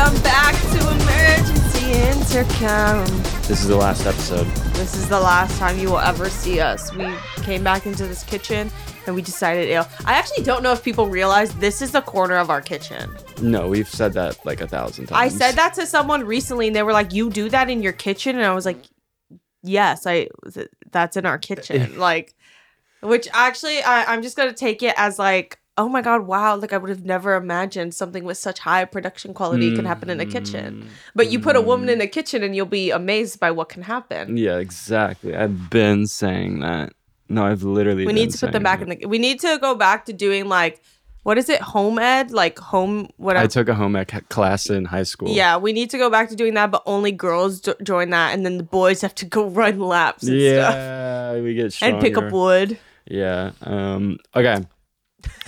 Welcome back to Emergency Intercom. This is the last episode. This is the last time you will ever see us. We came back into this kitchen and we decided, you know, I actually don't know if people realize this is the corner of our kitchen. No, we've said that like a thousand times. I said that to someone recently and they were like, "You do that in your kitchen?" And I was like, "Yes, I that's in our kitchen." like which actually I I'm just going to take it as like Oh my god, wow, like I would have never imagined something with such high production quality can happen in a kitchen. But you put a woman in a kitchen and you'll be amazed by what can happen. Yeah, exactly. I've been saying that. No, I've literally. We need to put them back that. in the we need to go back to doing like what is it? Home ed? Like home whatever I took a home ed class in high school. Yeah, we need to go back to doing that, but only girls jo- join that, and then the boys have to go run laps and stuff Yeah, we get stronger. and pick up wood. Yeah. Um. Okay.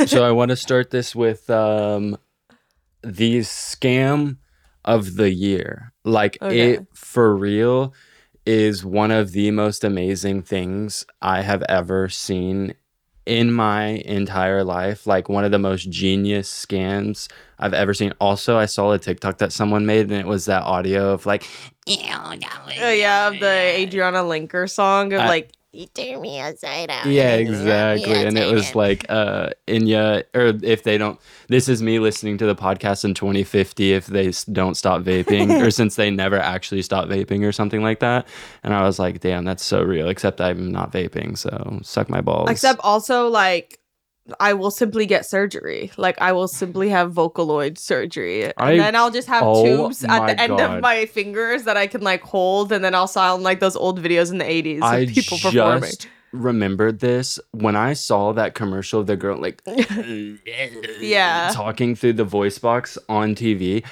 So I want to start this with um, the scam of the year. Like Okay. it for real is one of the most amazing things I have ever seen in my entire life. Like one of the most genius scams I've ever seen. Also, I saw a TikTok that someone made, and it was that audio of like, Oh yeah, of the Adriana Linker song of I- like You turn me upside down. Yeah, and you rub me exactly. And it was like uh Enya or if they don't this is me listening to the podcast in 2050 if they don't stop vaping or since they never actually stop vaping or something like that. And I was like, "Damn, that's so real." Except I'm not vaping, so suck my balls. except also like I will simply get surgery. Like I will simply have Vocaloid surgery, and I- then I'll just have Oh tubes at the end God. of my fingers that I can like hold, and then I'll sound like those old videos in the '80s of I people performing. just remembered this when I saw that commercial of the girl like Yeah. talking through the voice box on TV.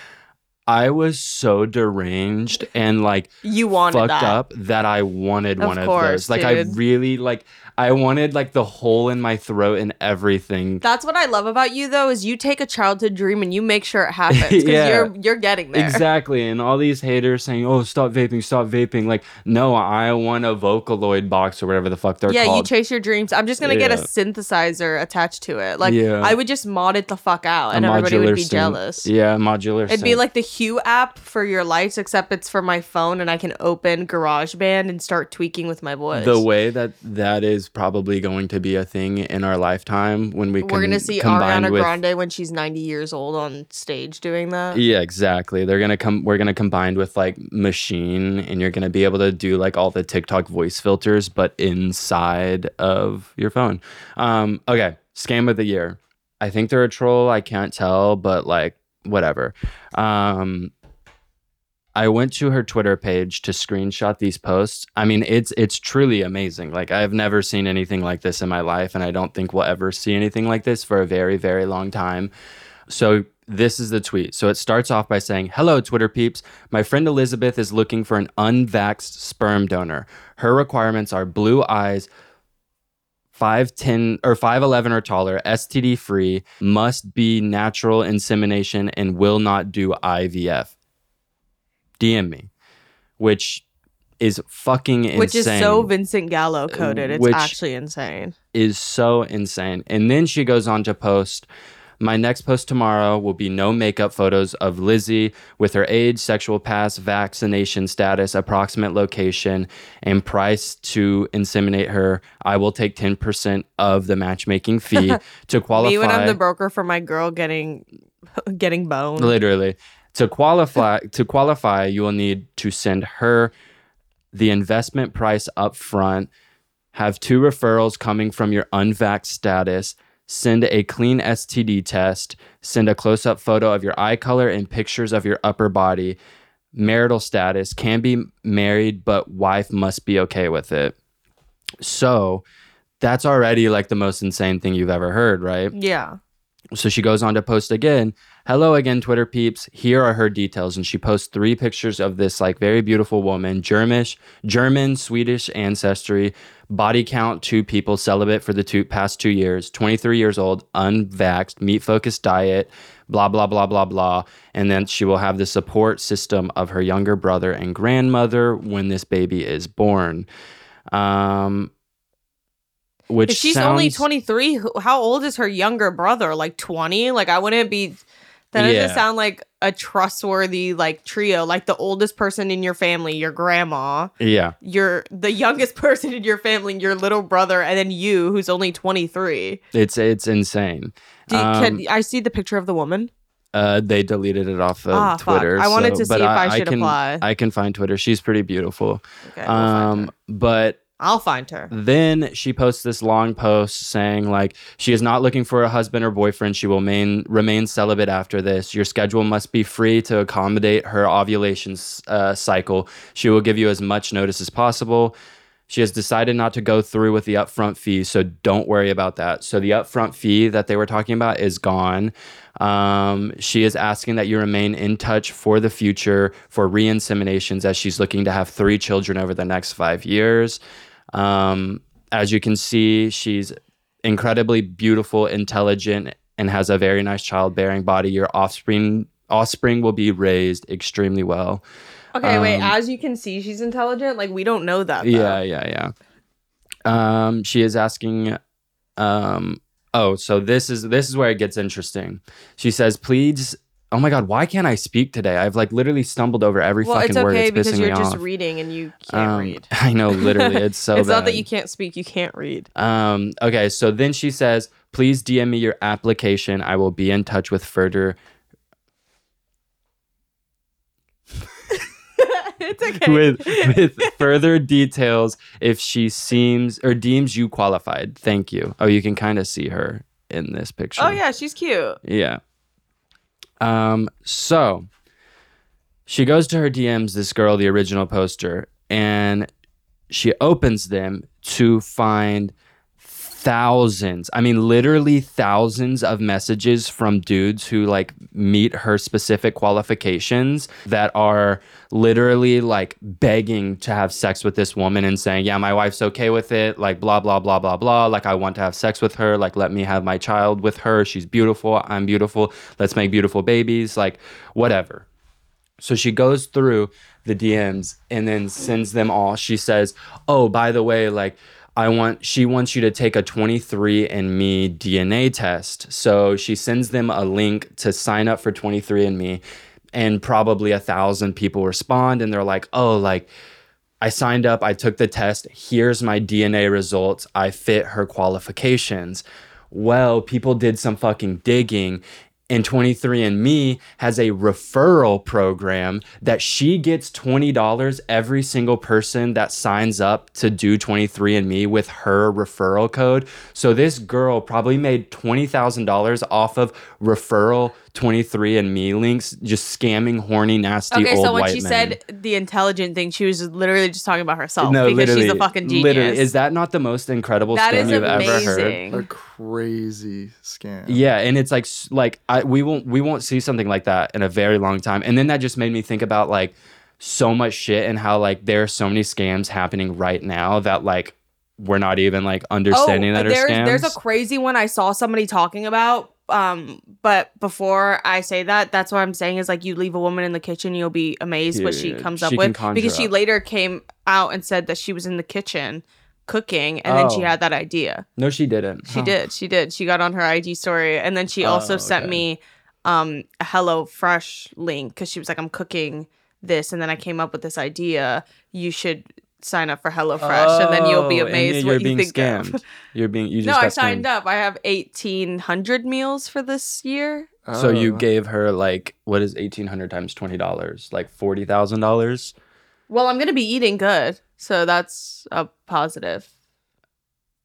I was so deranged and like You wanted fucked that. up that I wanted Of one of those. Like I really like I wanted like the hole in my throat and everything. That's what I love about you though is you take a childhood dream and you make sure it happens because Yeah. you're you're getting there. Exactly. And all these haters saying, "Oh, stop vaping, stop vaping." Like, no, I want a Vocaloid box or whatever the fuck they're Yeah, you chase your dreams. I'm just gonna get a synthesizer attached to it. Like Yeah. I would just mod it the fuck out, and everybody would be synth. jealous. Yeah, modular. It'd be like the Hue app for your lights, except it's for my phone, and I can open GarageBand and start tweaking with my voice. the way that that is probably going to be a thing in our lifetime when we We're gonna see combined Ariana with- Grande when she's 90 years old on stage doing that. Yeah, exactly. They're gonna come. We're gonna combine with like machine, and you're gonna be able to do like all the TikTok voice filters, but inside of your phone. Um, okay, scam of the year. I think they're a troll. I can't tell, but like whatever. Um, I went to her Twitter page to screenshot these posts. I mean, it's it's truly amazing. Like I've never seen anything like this in my life, and I don't think we'll ever see anything like this for a very very long time. So this is the tweet. So it starts off by saying, "Hello, Twitter peeps. My friend Elizabeth is looking for an unvaxxed sperm donor. Her requirements are blue eyes." 5'10 or 5'11 or taller, STD free, must be natural insemination, and will not do IVF. DM me, which is fucking insane. Which is so Vincent Gallo coded. It's actually insane. is so insane. And then she goes on to post my next post tomorrow will be no makeup photos of Lizzie with her age, sexual past, vaccination status, approximate location, and price to inseminate her. I will take 10% of the matchmaking fee to qualify. Me when I'm the broker for my girl getting getting boned. Literally. To qualify to qualify, you will need to send her the investment price up front, have two referrals coming from your unvaxxed status, send a clean STD test, send a close up photo of your eye color and pictures of your upper body. Marital status can be married, but wife must be okay with it. So that's already like the most insane thing you've ever heard, right? Yeah. So she goes on to post again. Hello again, Twitter peeps. Here are her details. And she posts three pictures of this like very beautiful woman, Germish, German, Swedish ancestry, body count two people, celibate for the two past two years, 23 years old, unvaxxed, meat focused diet, blah, blah, blah, blah, blah. And then she will have the support system of her younger brother and grandmother when this baby is born. Um, which If she's only 23, how old is her younger brother? Like 20? Like, I wouldn't be. That doesn't Yeah. sound like a trustworthy like trio. Like the oldest person in your family, your grandma, Yeah. your the youngest person in your family, your little brother, and then you, who's only 23. It's it's insane. Do you, Um, can I see the picture of the woman? Uh, they deleted it off of Ah, fuck. Twitter. I wanted so- to see if I should can, apply. I can find Twitter. She's pretty beautiful. Okay, we'll Um, but I'll find her. then she posts this long post saying like she is not looking for a husband or boyfriend. She will main, remain celibate after this. Your schedule must be free to accommodate her ovulation uh, cycle. She will give you as much notice as possible. She has decided not to go through with the upfront fee, so don't worry about that. So the upfront fee that they were talking about is gone. Um, she is asking that you remain in touch for the future for re-inseminations, as she's looking to have three children over the next five years. Um, as you can see, she's incredibly beautiful, intelligent, and has a very nice childbearing body. Your offspring offspring will be raised extremely well. Okay, wait. um, As you can see, she's intelligent. Like we don't know that. though. Yeah, yeah, yeah. Um, she is asking. Um, oh, so this is this is where it gets interesting. She says, "Please." Oh my God! Why can't I speak today? I've like literally stumbled over every Well, fucking it's word. okay It's because you're just off. reading and you can't Um, read. I know, literally, it's so. it's not that you can't speak; you can't read. Um, okay, so then she says, please DM me your application. I will be in touch with further it's okay. with with further details if she seems or deems you qualified. Thank you. Oh, you can kind of see her in this picture. oh yeah, she's cute. Yeah. Um, so she goes to her DMs, this girl, the original poster, and she opens them to find thousands i mean literally thousands of messages from dudes who like meet her specific qualifications that are literally like begging to have sex with this woman and saying yeah my wife's okay with it like blah blah blah blah blah like i want to have sex with her like let me have my child with her. She's beautiful. I'm beautiful. Let's make beautiful babies like whatever. So she goes through the DMs and then sends them all. She says, "Oh, by the way, like I want she wants you to take a 23andme DNA test." So she sends them a link to sign up for 23andme and probably a thousand people respond and they're like, "Oh, like I signed up, I took the test, here's my DNA results, I fit her qualifications. Well, people did some fucking digging. And 23andMe has a referral program that she gets $20 every single person that signs up to do 23andMe with her referral code. So this girl probably made $20,000 off of referral 23andMe links, just scamming horny, nasty Okay, old so when white she men. said the intelligent thing, she was literally just talking about herself No, because she's literally, a fucking genius. Literally, is that not the most incredible That scam is you've ever heard? A crazy scam. Yeah, and it's like like I we won't we won't see something like that in a very long time. And then that just made me think about like so much shit and how like there are so many scams happening right now that like we're not even like understanding oh, that are Oh, there's, scams. There's a crazy one I saw somebody talking about. Um, but before I say that, that's what I'm saying is like you leave a woman in the kitchen, you'll be amazed what she comes she up with because she up. later came out and said that she was in the kitchen cooking and then she Oh. had that idea. no, she didn't. She Huh. did. She did. She got on her IG story and then she also Oh, sent me um a Hello Fresh link because she was like, I'm cooking this and then I came up with this idea. You should sign up for Hello Fresh and then you'll be Oh, and amazed you're what you being think scammed. of. You're being you just No, I signed scammed. up. I have eighteen hundred meals for this year. So you Oh. gave her like what is eighteen hundred times twenty dollars? Like forty thousand dollars? Well, I'm gonna be eating good, so that's a positive.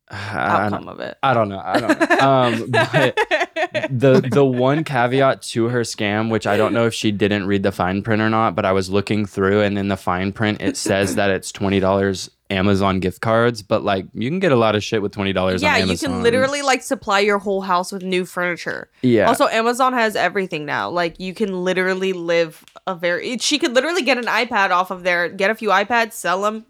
I, outcome don't, of it. I don't know. I don't know. um, but the the one caveat to her scam, which I don't know if she didn't read the fine print or not, but I was looking through, and in the fine print it says that it's twenty dollars Amazon gift cards, but like you can get a lot of shit with twenty dollars. yeah, you can literally like supply your whole house with new furniture. yeah. Also, Amazon has everything now. Like you can literally live a very. She could literally get an iPad off of there, get a few iPads, sell them.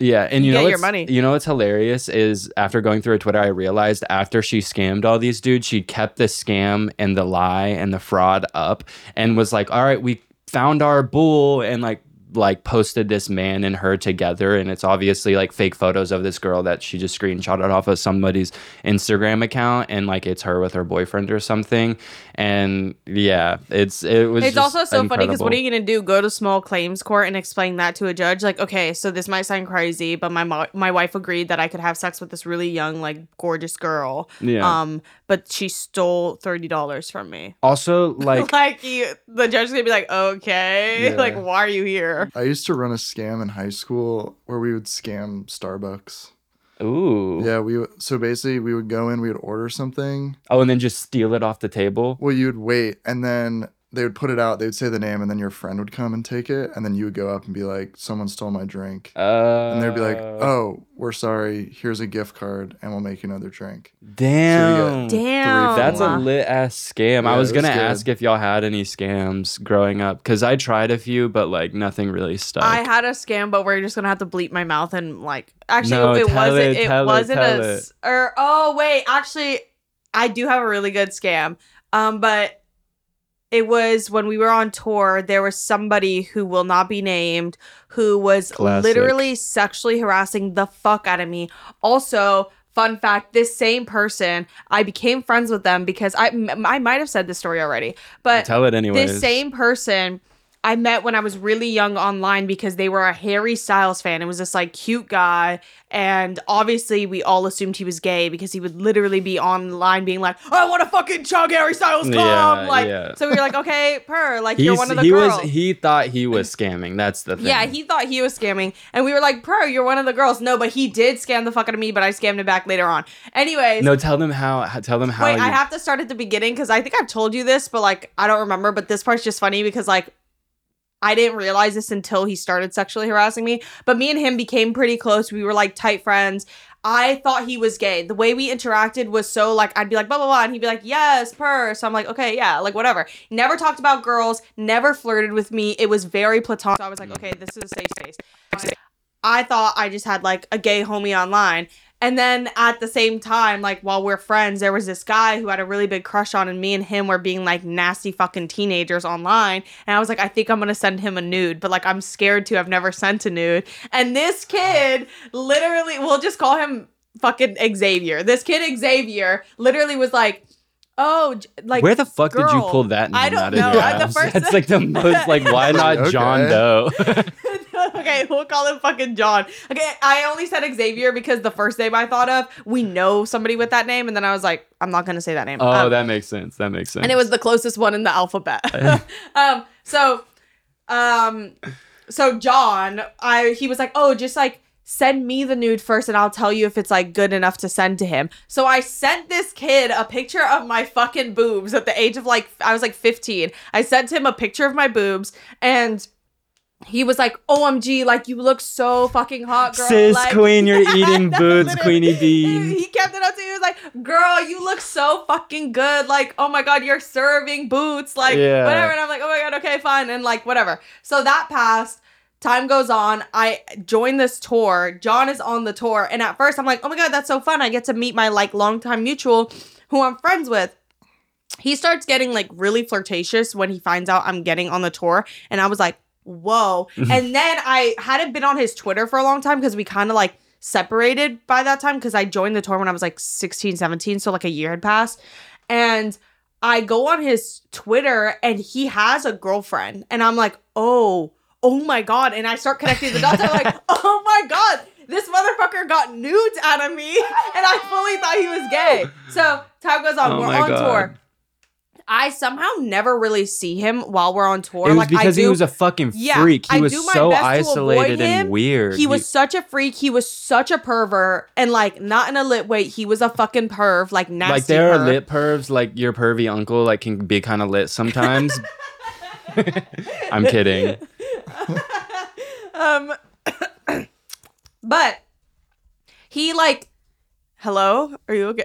Yeah, and you know your money. You know what's hilarious is after going through her Twitter, I realized after she scammed all these dudes, she kept the scam and the lie and the fraud up, and was like, "All right, we found our bull," and like like posted this man and her together, and it's obviously like fake photos of this girl that she just screenshotted off of somebody's Instagram account, and like it's her with her boyfriend or something, and yeah, it's it was. It's also so funny because what are you gonna do? Go to small claims court and explain that to a judge? Like, okay, so this might sound crazy, but my mo- my wife agreed that I could have sex with this really young, like gorgeous girl. Yeah. Um, but she stole thirty dollars from me. also like Like, you, the judge's gonna be like, okay, Yeah. like why are you here? I used to run a scam in high school where we would scam Starbucks. ooh Yeah, we so basically we would go in, we would order something. oh, and then just steal it off the table. Well, you'd wait, and then they would put it out. They would say the name, and then your friend would come and take it, and then you would go up and be like, "Someone stole my drink," Uh, and they'd be like, "Oh, we're sorry. Here's a gift card, and we'll make you another drink." damn. Damn, That's a lit ass scam. I Yeah, was was gonna good. ask if y'all had any scams growing up because I tried a few, but like nothing really stuck. I had a scam, but we're just gonna have to bleep my mouth and like actually No, it tell wasn't it, it, tell it, wasn't tell a it. or oh wait actually I do have a really good scam um but it was when we were on tour there was somebody who will not be named who was Classic. literally sexually harassing the fuck out of me also fun fact this same person I became friends with them because I m- I might have said this story already but Tell it anyways. this same person I met when I was really young online because they were a Harry Styles fan. It was this like cute guy, and obviously we all assumed he was gay because he would literally be online being like, "I want to fucking chug Harry Styles cum." Yeah, like, yeah. so we were like, "Okay, per, like you're one of the he girls." was he thought he was scamming. That's the thing. yeah, he thought he was scamming, and we were like, "Per, you're one of the girls." No, but he did scam the fuck out of me, but I scammed him back later on. Anyways, No, tell them how. how- Tell them how. Wait, you, I have to start at the beginning because I think I've told you this, but like I don't remember. But this part's just funny because like I didn't realize this until he started sexually harassing me. But me and him became pretty close. We were like tight friends. I thought he was gay. The way we interacted was so like I'd be like blah blah blah, and he'd be like yes, per. So I'm like okay, yeah, like whatever. Never talked about girls. Never flirted with me. It was very platonic. So I was like okay, this is a safe space. I thought I just had like a gay homie online. And then at the same time, like while we're friends, there was this guy who had a really big crush on, and me and him were being like nasty fucking teenagers online. And I was like, I think I'm gonna send him a nude, but like I'm scared to. I've never sent a nude. And this kid literally, we'll just call him fucking Xavier. This kid Xavier literally was like, oh, like Where the fuck did you pull that name I don't out of know. your I- the ass? first- That's like the most like why not Okay. John Doe? okay, we'll call him fucking John. Okay, I only said Xavier because the first name I thought of, we know somebody with that name, and then I was like, I'm not gonna say that name. oh, Um, that makes sense. That makes sense. and it was the closest one in the alphabet. um, so, um, so John, I he was like, oh, just like send me the nude first, and I'll tell you if it's like good enough to send to him. So I sent this kid a picture of my fucking boobs at the age of like I was like 15. I sent him a picture of my boobs, and he was like, "OMG, like you look so fucking hot, girl." Sis like, queen, you're eating boots. Queenie Bee. He kept it up to me. He was like, "Girl, you look so fucking good. Like, oh my god, you're serving boots. Like, Yeah. whatever." And I'm like, "Oh my god, okay, fine." And like, whatever. So that passed. Time goes on. I join this tour. John is on the tour, and at first I'm like, "Oh my god, that's so fun! I get to meet my like longtime mutual, who I'm friends with." He starts getting like really flirtatious when he finds out I'm getting on the tour, and I was like, "Whoa!" Mm-hmm. and then I hadn't been on his Twitter for a long time because we kind of like separated by that time because I joined the tour when I was like 16, 17, so like a year had passed, and I go on his Twitter and he has a girlfriend, and I'm like, "Oh." oh my god. And i start connecting the dots. I'm like oh my god this motherfucker got nudes out of me. And i fully thought he was gay. So time goes on. Oh we're on God. tour I somehow never really see him while we're on tour. It was like because I do, he was a fucking Yeah, freak. He I was so best to avoid isolated and weird. He was such a freak. He was such a pervert, and like not in a lit way. He was a fucking perv, like nasty. like there are lit pervs, like your pervy uncle, like can be kind of lit sometimes. I'm kidding. Um, but he like, hello, are you okay?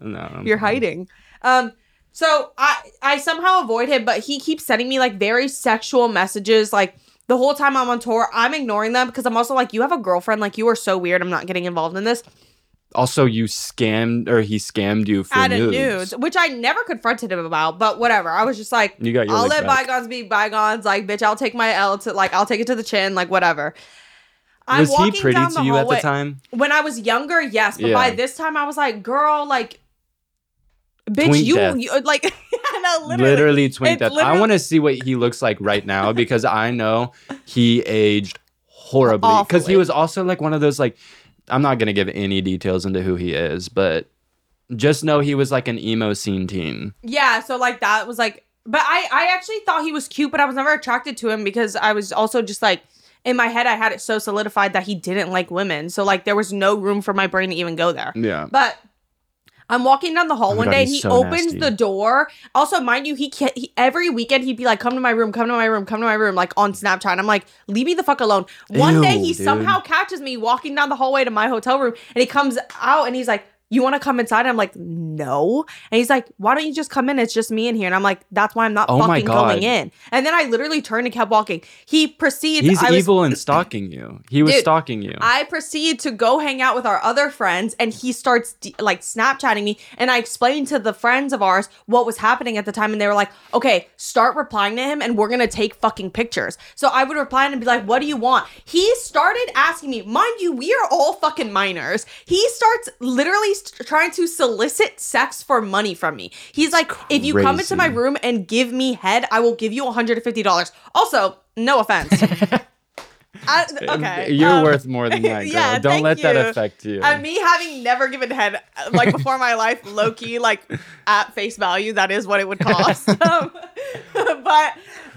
No, I'm You're fine. hiding. Um, so I I somehow avoid him, but he keeps sending me like very sexual messages, like. The whole time I'm on tour, I'm ignoring them because I'm also like, you have a girlfriend. Like, you are so weird. I'm not getting involved in this. Also, you scammed or he scammed you for Out nudes. nudes, which I never confronted him about, but whatever. I was just like, You got your I'll let back. bygones be bygones. Like, bitch, I'll take my L to like, I'll take it to the chin. Like, whatever. I'm Was he walking pretty to the you at the time? When I was younger, yes, but by this time, I was like, girl, like, bitch, you, you uh, like, no, literally, Literally, twink death. I want to see what he looks like right now because I know he aged horribly. Because he was also like one of those like I'm not gonna give any details into who he is, but just know he was like an emo scene teen. Yeah, so like that was like but I I actually thought he was cute, but I was never attracted to him because I was also just like in my head I had it so solidified that he didn't like women. So like there was no room for my brain to even go there. Yeah. But I'm walking down the hall Oh one God, day and he so opens nasty. the door. Also, mind you, he, can't, he every weekend he'd be like, "Come to my room, come to my room, come to my room," like on Snapchat. And I'm like, "Leave me the fuck alone." One day he dude. somehow catches me walking down the hallway to my hotel room, and he comes out and he's like, "You want to come inside?" I'm like, "No," and he's like, "Why don't you just come in? It's just me in here." And I'm like, "That's why I'm not Oh fucking going in." And then I literally turned and kept walking. He proceeds. He's I was- evil and stalking you. He was Dude, stalking you. I proceed to go hang out with our other friends, and he starts d- like Snapchatting me. And I explained to the friends of ours what was happening at the time, and they were like, "Okay, start replying to him, and we're gonna take fucking pictures." So I would reply and be like, "What do you want?" He started asking me, mind you, we are all fucking minors. He starts literally st- trying to solicit sex for money from me. He's like, "If you come into my room and give me head, I will give you $150." Also, no offense. I, okay, You're um, worth more than that, girl. yeah, Don't let that affect you. And me having never given head uh, like before my life, low key, like at face value, that is what it would cost. um, but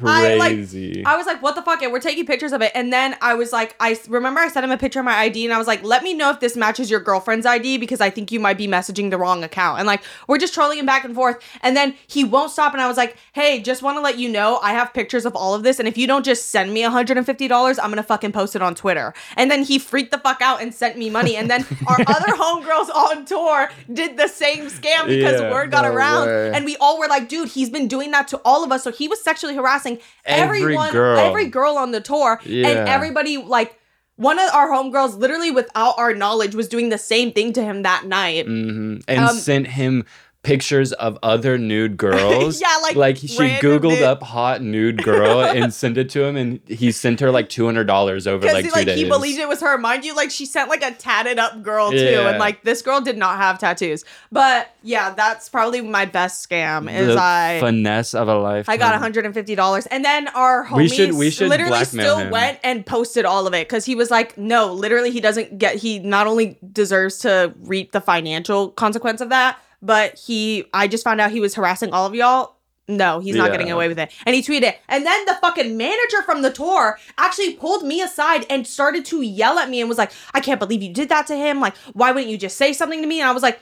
I like I was like, what the fuck? And we're taking pictures of it. And then I was like, I remember I sent him a picture of my ID and I was like, let me know if this matches your girlfriend's ID because I think you might be messaging the wrong account. And like, we're just trolling him back and forth. And then he won't stop. And I was like, hey, just want to let you know I have pictures of all of this. And if you don't just send me $150, I'm going to fucking post it on Twitter. And then he freaked the fuck out and sent me money. And then our other homegirls on tour did the same scam because Yeah, word got no around. way. And we all were like, dude, he's been doing that to all of us. So he was sexually harassing Every everyone, girl. every girl on the tour, Yeah. and everybody like one of our homegirls, literally without our knowledge, was doing the same thing to him that night. hmm And Um, sent him pictures of other nude girls. Yeah, like, like she googled nude- up hot nude girl and sent it to him, and he sent her like two hundred dollars over like he, two like days. he believed it was her, mind you. Like she sent like a tatted up girl too, and like this girl did not have tattoos. But yeah, that's probably my best scam. Is the I finesse of a life. I got $150. And then our homies We should- we should literally still him. went and posted all of it because he was like, no, literally, he doesn't get, he not only deserves to reap the financial consequence of that, but he, I just found out he was harassing all of y'all. No, he's not Yeah. getting away with it. And he tweeted, and then the fucking manager from the tour actually pulled me aside and started to yell at me and was like, I can't believe you did that to him. Like, why wouldn't you just say something to me? And I was like,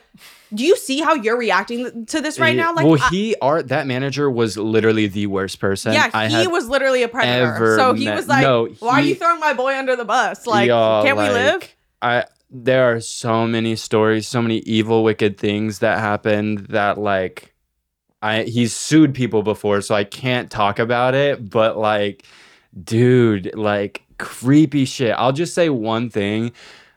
do you see how you're reacting to this right now? Like, well, he art that manager was literally the worst person. yeah, I he was literally a predator. So he met- was like, No, "Why are you throwing my boy under the bus? Like, can't we live?" I there are so many stories, so many evil, wicked things that happened that like I he's sued people before, so I can't talk about it. But like, dude, like creepy shit. I'll just say one thing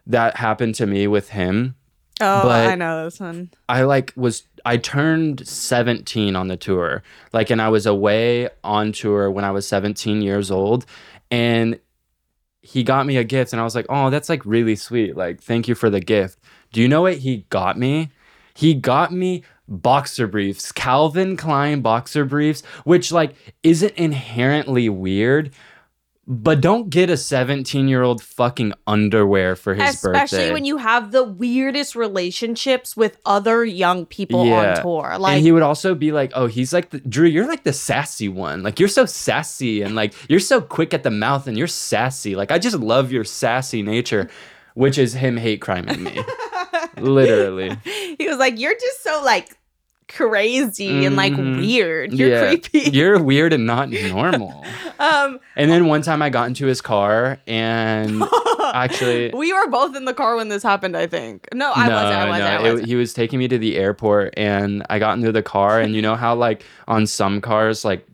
that happened to me with him. Oh, but- I know this one. I like was I turned 17 on the tour. Like and I was away on tour when I was 17 years old and he got me a gift and I was like, "Oh, that's like really sweet. Like thank you for the gift." Do you know what he got me? He got me boxer briefs, Calvin Klein boxer briefs, which like isn't inherently weird, but don't get a 17 year old fucking underwear for his Especially birthday. Especially when you have the weirdest relationships with other young people Yeah. on tour. Like and he would also be like, "Oh, he's like the, Drew. You're like the sassy one. Like you're so sassy and like you're so quick at the mouth and you're sassy. Like I just love your sassy nature." Which is him hate criming me, literally. he was like, You're just so like crazy and like Mhm. weird. You're Yeah. creepy. You're weird and not normal. um And then one time I got into his car and actually we were both in the car when this happened, I think. No, I wasn't. I wasn't. I wasn't. he was taking me to the airport and I got into the car and you know how like on some cars like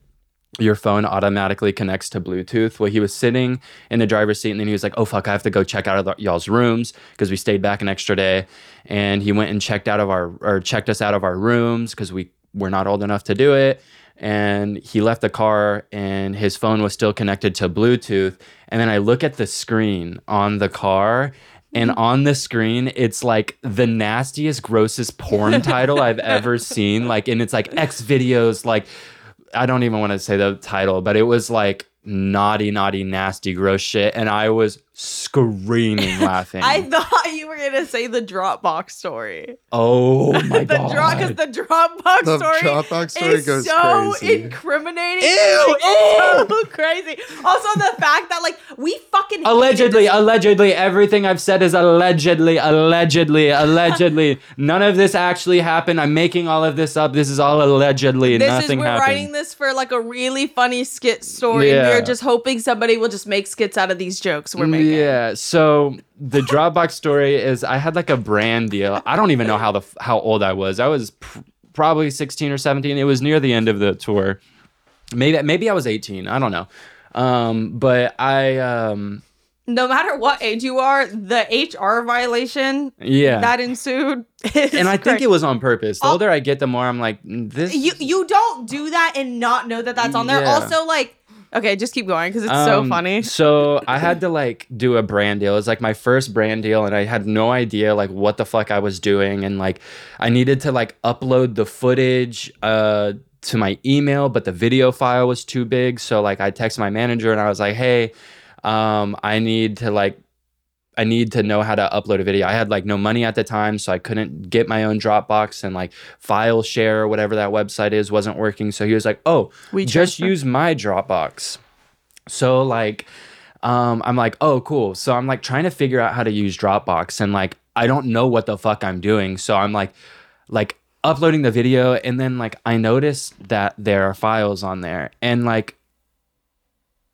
your phone automatically connects to Bluetooth. Well, he was sitting in the driver's seat and then he was like, "Oh fuck, I have to go check out of the, y'all's rooms because we stayed back an extra day." And he went and checked out of our or checked us out of our rooms because we were not old enough to do it. And he left the car and his phone was still connected to Bluetooth. And then I look at the screen on the car and mm-hmm. on the screen it's like the nastiest grossest porn title i've ever seen like and it's like x videos like i don't even want to say the title but it was like naughty naughty nasty gross shit and i was screaming laughing I thought you were gonna say the Dropbox story. oh my the god drop because the Dropbox The story, Dropbox story is goes so crazy. incriminating. Ew, It's so oh! crazy. Also, the fact that like we fucking Allegedly, this- allegedly, everything I've said is allegedly, allegedly, allegedly. None of this actually happened. I'm making all of this up. This is all allegedly. This Nothing is we're happened. writing this for like a really funny skit story. Yeah. We're just hoping somebody will just make skits out of these jokes we're mm, making. Yeah. So the Dropbox story is I had like a brand deal. I don't even know how the how old I was. I was pr- probably 16 or 17. It was near the end of the tour. Maybe maybe I was 18. I don't know. Um, but I um No matter what age you are, the HR violation yeah. that ensued. Is and I think it was on purpose. The older I get, the more I'm like, "Mm, this. you you don't do that and not know that that's on there. Yeah. Also, like, okay, just keep going because it's so Um, funny. So I had to like do a brand deal. It was like my first brand deal, and I had no idea like what the fuck I was doing, and like I needed to like upload the footage uh to my email, but the video file was too big. So like I texted my manager and I was like, hey, um, I need to like I need to know how to upload a video. I had like no money at the time, so I couldn't get my own Dropbox and like file share or whatever that website is wasn't working. So he was like, "Oh, We just use my Dropbox." So like um I'm like, "Oh, cool." So I'm like trying to figure out how to use Dropbox and like I don't know what the fuck I'm doing. So I'm like like uploading the video and then like I noticed that there are files on there and like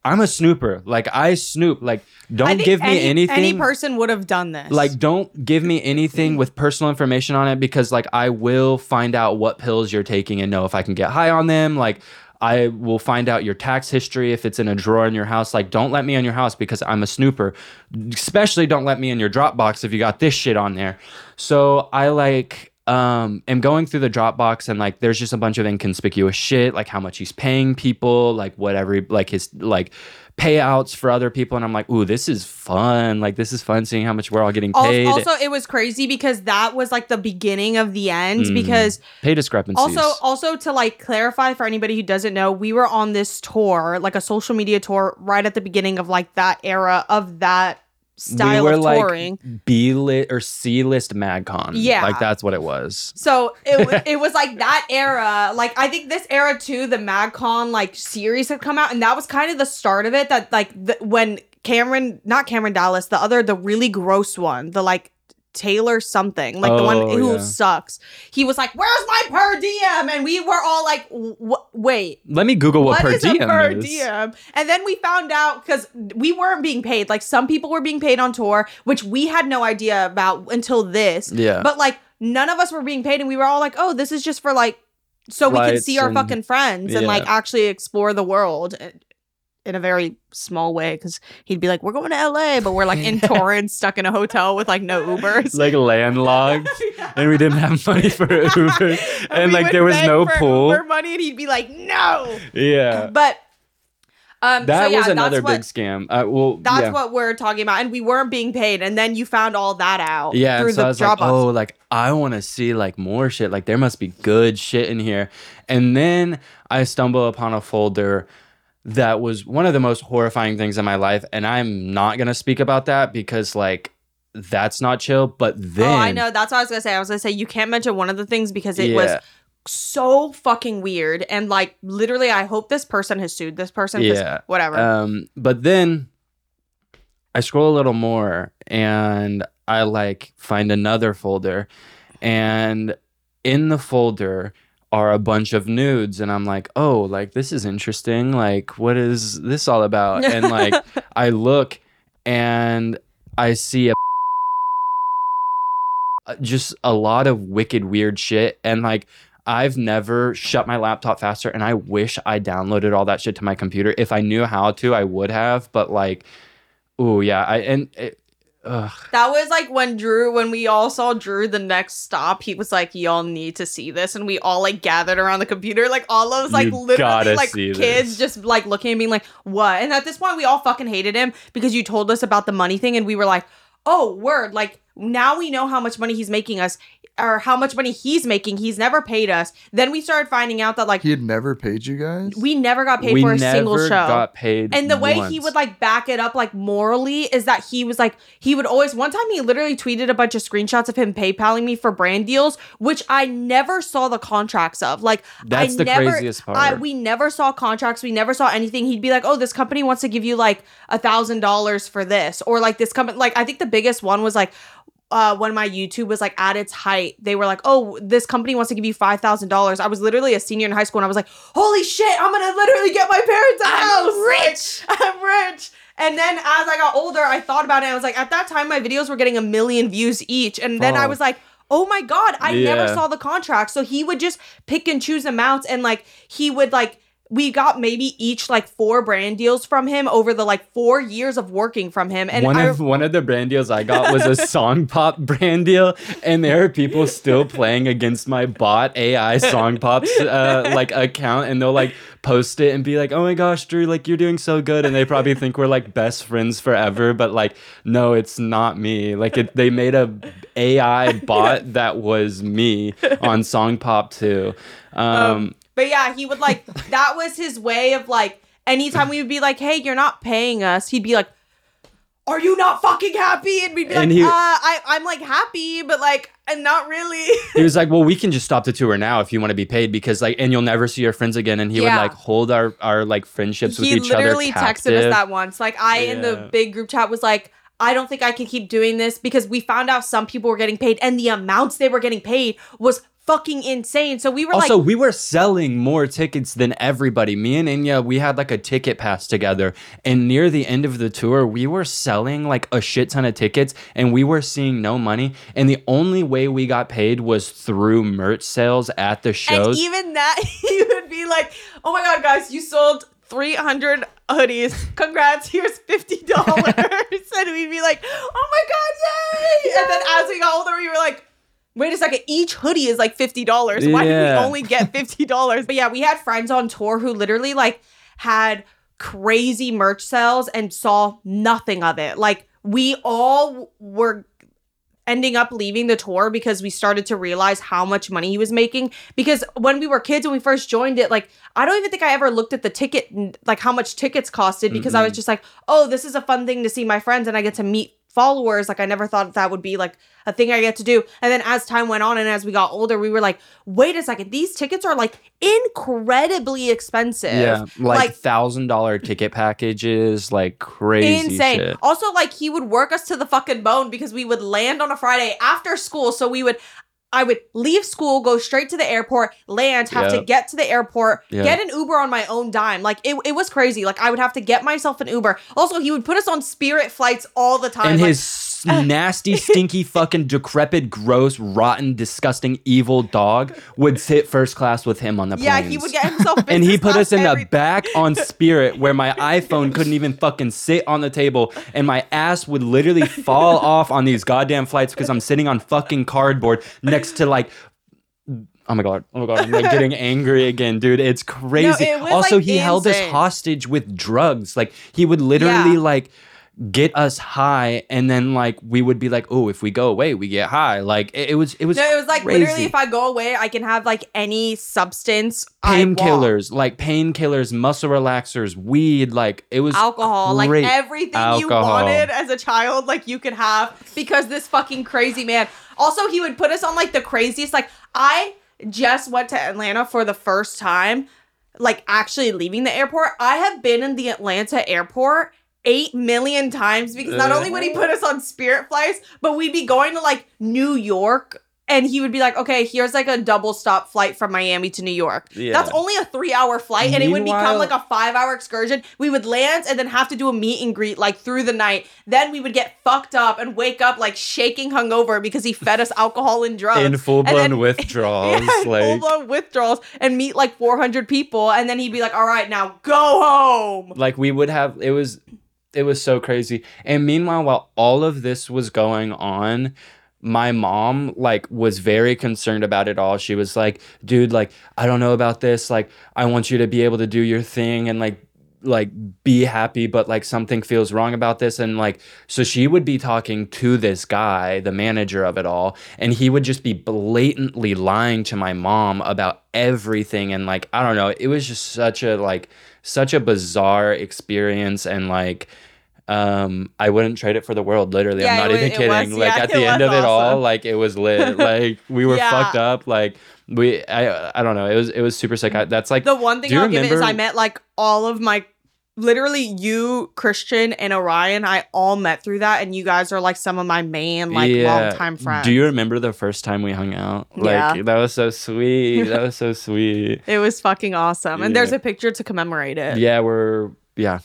I'm a snooper. Like I snoop. Like don't give me any, anything. Any person would have done this. like don't give me anything with personal information on it because like I will find out what pills you're taking and know if I can get high on them. Like I will find out your tax history if it's in a drawer in your house. Like don't let me in your house because I'm a snooper. Especially don't let me in your Dropbox if you got this shit on there. So I like um am going through the Dropbox and like there's just a bunch of inconspicuous shit like how much he's paying people, like whatever like his like payouts for other people and I'm like, "Ooh, this is fun. Like this is fun seeing how much we're all getting paid." also, it was crazy because that was like the beginning of the end. Mm. Because pay discrepancies. also, also to like clarify for anybody who doesn't know, we were on this tour, like a social media tour, right at the beginning of like that era of that style we were of like touring. B list or C list MagCon. Yeah. like that's what it was. So it it was like that era. Like I think this era too, the MagCon like series had come out, and that was kind of the start of it. That like the, when Cameron, not Cameron Dallas, the other, the really gross one, the like Taylor something, like the one oh, who yeah. sucks. He was like, "Where's my per diem?" And we were all like, "Wait." Let me Google what, What per is diem per is. diem? And then we found out because we weren't being paid. Like some people were being paid on tour, which we had no idea about until this. Yeah. But like none of us were being paid, and we were all like, "Oh, this is just for like so we can see our and- fucking friends and like actually explore the world." In a very small way, because he'd be like, "We're going to LA," but we're like in Torrance, stuck in a hotel with like no Ubers. like landlocked, and we didn't have money for Uber, and, we like there was no pool. Uber money, and he'd be like, "No." Yeah, But um, that so yeah, was another what, big scam. Uh, well, That's yeah. what we're talking about, and we weren't being paid, and then you found all that out Yeah, through and so I the was like, oh, like I want to see like more shit. Like there must be good shit in here. And then I stumble upon a folder that was one of the most horrifying things in my life and i'm not going to speak about that because like that's not chill but then oh, I know. That's what I was gonna say. I was gonna say you can't mention one of the things because it was so fucking weird and like literally. I hope this person has sued this person. Yeah. Whatever. Um, but then I scroll a little more and I like find another folder, and in the folder are a bunch of nudes, and I'm like, oh, like this is interesting. Like, what is this all about? And like, I look and I see a uh, just a lot of wicked weird shit and like I've never shut my laptop faster and I wish I downloaded all that shit to my computer. If I knew how to, I would have, but like oh yeah, I and it, ugh. That was like when Drew, when we all saw Drew the next stop, he was like, Y'all need to see this. And we all like gathered around the computer, like all of us, like You literally like kids this. just like looking and being like, What? And at this point, we all fucking hated him because you told us about the money thing and we were like, Oh, word. Like now we know how much money he's making us or how much money he's making. He's never paid us. Then we started finding out that like He had never paid you guys. we never got paid we for a single show got paid. and the way he would like back it up like morally is that he was like he would always one time he literally tweeted a bunch of screenshots of him paypaling me for brand deals which i never saw the contracts of like That's I the never, craziest part. I, we never saw contracts we never saw anything he'd be like oh this company wants to give you like a thousand dollars for this or like this company like i think the biggest one was like uh, when my YouTube was like at its height, they were like, "Oh, this company wants to give you five thousand dollars." I was literally a senior in high school, and I was like, "Holy shit! I'm gonna literally get my parents a house. Rich. I'm rich." And then as I got older, I thought about it. I was like, at that time, my videos were getting a million views each, and then I Oh. was like. Oh my god, I never saw the contract. So he would just pick and choose amounts and like he would like we got maybe each like four brand deals from him over the like 4 years of working from him and one I of one of the brand deals I got was a song pop brand deal, and there are people still playing against my bot AI song pops uh, like account, and they'll like post it and be like, "Oh my gosh, Drew, like you're doing so good," and they probably think we're like best friends forever, but like no, it's not me. Like it, they made a AI bot that was me on Song Pop too. Um, But yeah, he would like that was his way of like anytime we would be like, "Hey, you're not paying us," he'd be like, "Are you not fucking happy?" And we'd be And like, he- "Uh, I I'm like happy, but like I'm not really." he was like, "Well, we can just stop the tour now if you want to be paid because like, and you'll never see your friends again." And he Yeah. would like hold our our like friendships with he each other. He literally texted us that once. Like I in the big group chat was like. I don't think I can keep doing this because we found out some people were getting paid and the amounts they were getting paid was fucking insane. So we were Also, like, we were selling more tickets than everybody. Me and Enya, we had like a ticket pass together. And near the end of the tour, we were selling like a shit ton of tickets and we were seeing no money. And the only way we got paid was through merch sales at the shows. and even that he would be like, "Oh my god, guys, you sold 300 hoodies. Congrats. Here's $50." and we'd be like, "Oh my god, yay!" And then as we got older, we were like, Wait a second, each hoodie is like $50. Why did we only get $50? But yeah, we had friends on tour who literally like had crazy merch sales and saw nothing of it. Like we all were ending up leaving the tour because we started to realize how much money he was making because when we were kids when we first joined it like i don't even think i ever looked at the ticket like how much tickets costed because i was just like oh this is a fun thing to see my friends and i get to meet followers like i never thought that would be like a thing i get to do and then as time went on and as we got older we were like wait a second these tickets are like incredibly expensive yeah, like thousand dollar ticket packages, like crazy insane. shit. Also, like he would work us to the fucking bone because we would land on a Friday after school. So we would, I would leave school, go straight to the airport, land, have to get to the airport, get an Uber on my own dime. Like it, it was crazy. Like I would have to get myself an Uber. Also, he would put us on Spirit flights all the time. and like, his nasty, stinky, fucking decrepit, gross, rotten, disgusting, evil dog would sit first class with him on the plane. yeah, planes. he would get himself. and he put us in the back on Spirit where my iPhone couldn't even fucking sit on the table and my ass would literally fall off on these goddamn flights because I'm sitting on fucking cardboard next to like Oh my god! Oh my god! I'm like getting angry again, dude. It's crazy. it was, also, like, he held us hostage with drugs. Like he would literally Yeah. like get us high and then like we would be like oh if we go away we get high like it, it was it was No, it was like crazy. literally if I go away, I can have like any substance. Painkillers like painkillers muscle relaxers weed like it was alcohol, like great everything you wanted as a child, like you could have because this fucking crazy man. Also, he would put us on like the craziest. Like I just went to Atlanta for the first time, like actually leaving the airport. I have been in the Atlanta airport. Eight million times because not only would he put uh-huh. us on spirit flights, but we'd be going to like New York and he would be like, okay, here's like a double stop flight from Miami to New York. Yeah. That's only a three hour flight, and it would become like a five hour excursion. We would land and then have to do a meet and greet like through the night. Then we would get fucked up and wake up like shaking hungover because he fed us alcohol and drugs. in full blown then- withdrawals Yeah, like full blown withdrawals and meet like 400 people. And then he'd be like, all right, now go home. like we would have it was it was so crazy. And meanwhile while all of this was going on my mom like was very concerned about it all. She was like dude like i don't know about this. Like i want you to be able to do your thing and like like be happy but like something feels wrong about this. And like so she would be talking to this guy the manager of it all and he would just be blatantly lying to my mom about everything. And like i don't know it was just such a like such a bizarre experience and like um i wouldn't trade it for the world literally. I'm not even kidding. was- like yeah, at the end of it all like it was lit. Like we were Yeah. fucked up. Like we i i don't know. It was it was super sick. I, that's like The one thing I'll give it is I met like all of my literally you, Christian, and Orion. I all met through that, and you guys are like some of my main like Yeah. longtime friends. Do you remember the first time we hung out? Like Yeah. that was so sweet. that was so sweet. It was fucking awesome, and there's a picture to commemorate it. Yeah, we're yeah.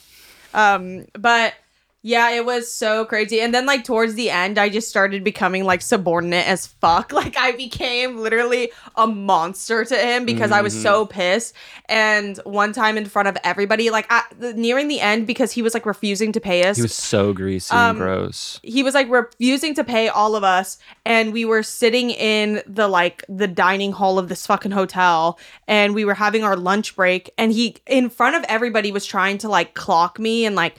Um, but yeah, it was so crazy. And then like towards the end, I just started becoming like subordinate as fuck. Like I became literally a monster to him because I was Mm-hmm. so pissed. And one time in front of everybody, like the, nearing the end, because he was like refusing to pay us. He was so greasy Um, and gross. he was like refusing to pay all of us and we were sitting in the like the dining hall of this fucking hotel and we were having our lunch break and he in front of everybody was trying to like clock me and like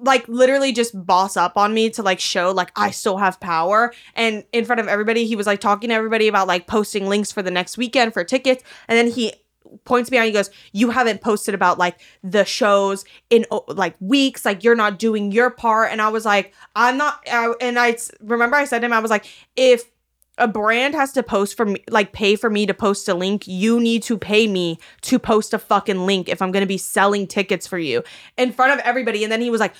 like literally just boss up on me to like show like I still have power. And in front of everybody he was like talking to everybody about like posting links for the next weekend for tickets. And then he points me out he goes you haven't posted about like the shows in oh, like weeks. Like you're not doing your part. And i was like i'm not I, and I remember i said to him i was like if a brand has to post for me like pay for me to post a link you need to pay me to post a fucking link if i'm going to be selling tickets for you in front of everybody. And then he was like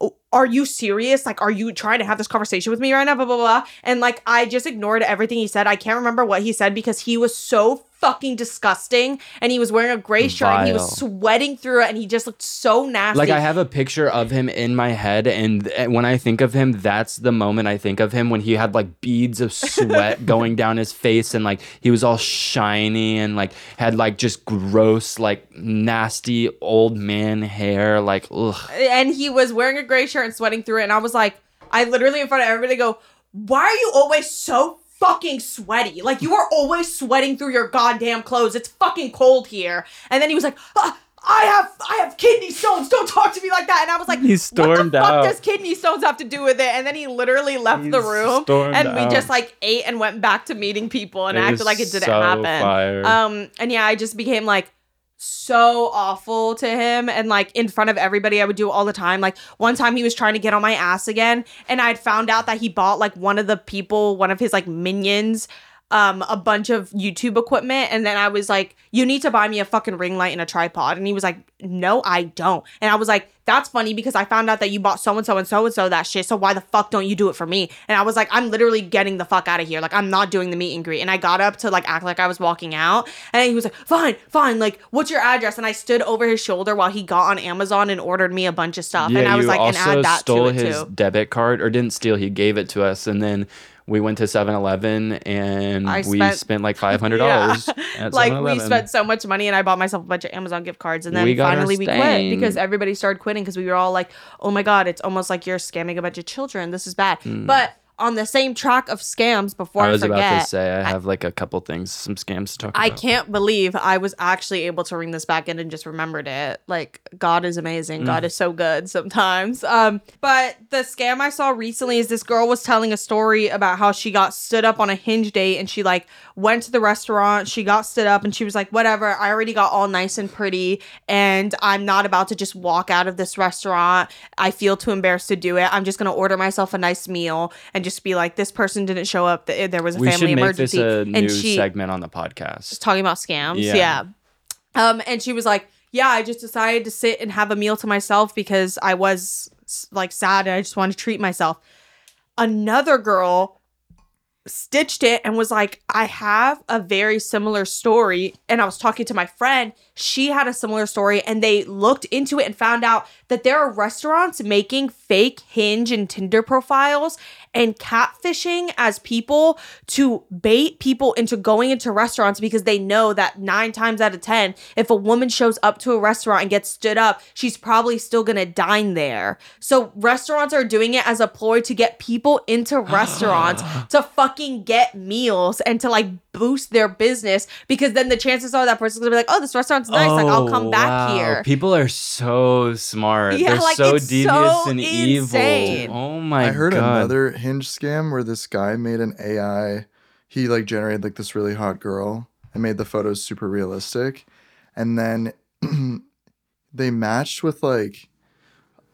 "Oh, are you serious? Like, are you trying to have this conversation with me right now? Blah, blah, blah. And like, I just ignored everything he said. I can't remember what he said because he was so fucking disgusting. And he was wearing a gray shirt and he was sweating through it and he just looked so nasty. Like I have a picture of him in my head, and and when I think of him, that's the moment I think of him when he had like beads of sweat going down his face, and like he was all shiny and like had like just gross, like nasty old man hair. Like ugh. and he was wearing a gray shirt and sweating through it. And I was like, I literally in front of everybody go, why are you always so fucking sweaty? Like you are always sweating through your goddamn clothes. It's fucking cold here. And then he was like, ah, I have I have kidney stones. Don't talk to me like that. And I was like, He stormed what the fuck out. does kidney stones have to do with it? And then he literally left the room and we out. just like ate and went back to meeting people and It acted like it didn't so happen. fire. Um, and yeah, I just became like so awful to him and like in front of everybody I would do all the time. Like one time he was trying to get on my ass again and I'd found out that he bought like one of the people, one of his like minions um a bunch of YouTube equipment and then I was like you need to buy me a fucking ring light and a tripod and he was like no I don't. And I was like that's funny because I found out that you bought so and so and so and so that shit so why the fuck don't you do it for me? And I was like I'm literally getting the fuck out of here. Like I'm not doing the meet and greet. And I got up to like act like I was walking out and he was like fine, fine, like what's your address? And I stood over his shoulder while he got on Amazon and ordered me a bunch of stuff. yeah, and I was like and add that stole to it his too. debit card, or didn't steal. He gave it to us, and then we went to 7-Eleven and I we spent- spent like five hundred dollars. Yeah. like we spent so much money and I bought myself a bunch of Amazon gift cards and then We finally we quit because everybody started quitting because we were all like, oh my god, it's almost like you're scamming a bunch of children. This is bad. Hmm. But on the same track of scams before I, I was forget. about to say I have like a couple things, some scams to talk I about. I can't believe I was actually able to ring this back in and just remembered it. Like God is amazing. Mm. God is so good sometimes. Um, but the scam I saw recently is this girl was telling a story about how she got stood up on a hinge date and she like went to the restaurant. She got stood up and she was like, "Whatever. I already got all nice and pretty, and I'm not about to just walk out of this restaurant. I feel too embarrassed to do it. I'm just gonna order myself a nice meal and just be like, this person didn't show up. There was a we family should make emergency, this a new and she." segment on the podcast. talking about scams. Yeah. Yeah. Um, and she was like, "Yeah, I just decided to sit and have a meal to myself because I was like sad and I just wanted to treat myself." Another girl stitched it and was like, I have a very similar story. And I was talking to my friend. She had a similar story, and they looked into it and found out that there are restaurants making fake Hinge and Tinder profiles and catfishing as people to bait people into going into restaurants because they know that nine times out of 10, if a woman shows up to a restaurant and gets stood up, she's probably still gonna dine there. So restaurants are doing it as a ploy to get people into restaurants to fucking get meals and to like boost their business because then the chances are that person's gonna be like, oh, this restaurant's nice. like, I'll come back Oh, here. People are so smart. Yeah, They're like, so it's devious so and insane. evil. Oh my I heard god. another hinge scam where this guy made an AI. He like generated like this really hot girl and made the photos super realistic. And then they matched with like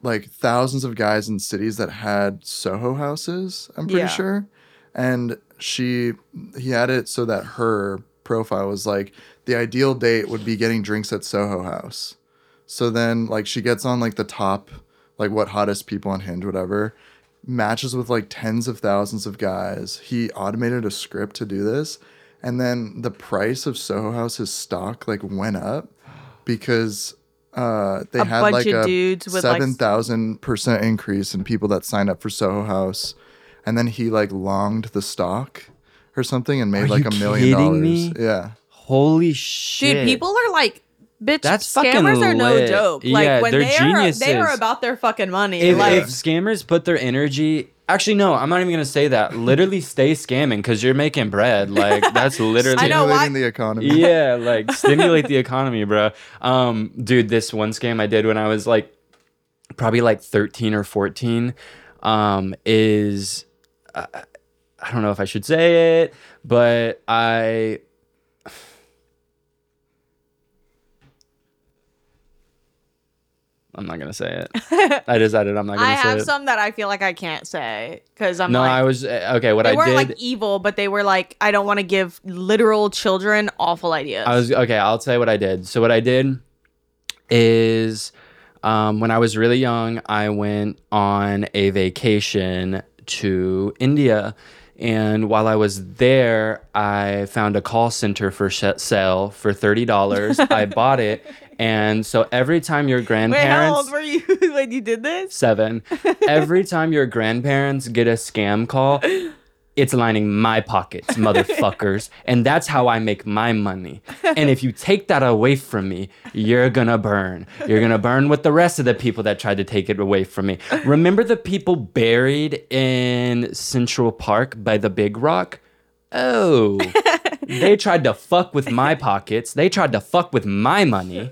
like thousands of guys in cities that had Soho houses, I'm pretty Yeah. sure. And she he had it so that her profile was like the ideal date would be getting drinks at Soho House. So then like she gets on like the top like what hottest people on Hinge whatever matches with like tens of thousands of guys. He automated a script to do this and then the price of Soho House's stock like went up because uh they A had like a dudes with, like, seven thousand percent increase in people that signed up for Soho House, and then he like longed the stock or something and made Are like a million dollars. me? Yeah, Holy shit. Dude, people are like, bitch, That's scammers are no lit. joke. Yeah, Like when they're they are, they are about their fucking money. if, like, if scammers put their energy actually no i'm not even gonna say that literally stay scamming because you're making bread like that's literally I know, why- the economy. yeah like stimulate the economy bro um dude this one scam i did when i was like probably like 13 or 14 um is uh, i don't know if i should say it but i I'm not gonna say it. I decided I'm not gonna I say it. I have some that I feel like I can't say because I'm no, like, I was uh, okay. What they I weren't did, like evil, but they were like, I don't want to give literal children awful ideas. I was okay. I'll tell you what I did. So what I did is, um, when I was really young, I went on a vacation to India, and while I was there, I found a call center for sh- sale for thirty dollars. I bought it, and so every time your Wait, grandparents how old were you when you did this? seven. Every time your grandparents get a scam call, it's lining my pockets, motherfuckers. and that's how I make my money. And if you take that away from me, you're gonna burn. You're gonna burn with the rest of the people that tried to take it away from me. Remember the people buried in Central Park by the Big Rock? Oh, they tried to fuck with my pockets. They tried to fuck with my money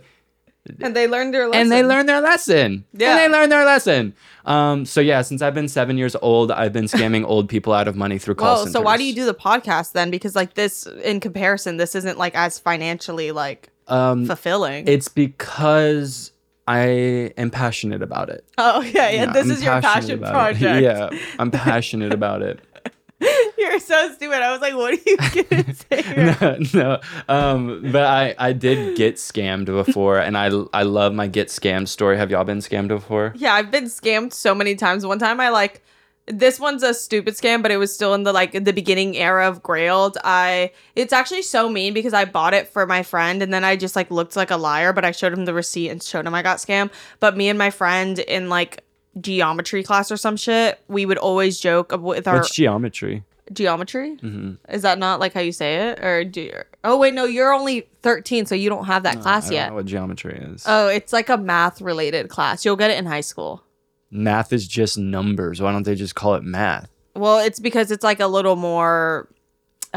And they learned their lesson. and they learned their lesson. Yeah. And they learned their lesson. Um, so yeah, since I've been seven years old, I've been scamming old people out of money through call Whoa, centers. so why do you do the podcast then? Because like this, in comparison, this isn't like as financially like Um, fulfilling. it's because I am passionate about it. oh yeah, yeah. Yeah, this I'm is your passion about it. project. Yeah, I'm passionate about it. You're so stupid. I was like, what are you gonna say? no, no. Um, but I, I did get scammed before, and I, I love my get scammed story. Have y'all been scammed before? Yeah, I've been scammed so many times. One time I like this one's a stupid scam, but it was still in the like the beginning era of Grailed. I it's actually so mean because I bought it for my friend and then I just like looked like a liar, but I showed him the receipt and showed him I got scammed. But me and my friend in like geometry class or some shit, we would always joke with our What's geometry? geometry. hmm Is that not like how you say it? Or do you, oh wait, no, you're only 13, so you don't have that class I don't yet. know what geometry is. Oh, it's like a math related class. You'll get it in high school. math is just numbers. Why don't they just call it math? Well, it's because it's like a little more.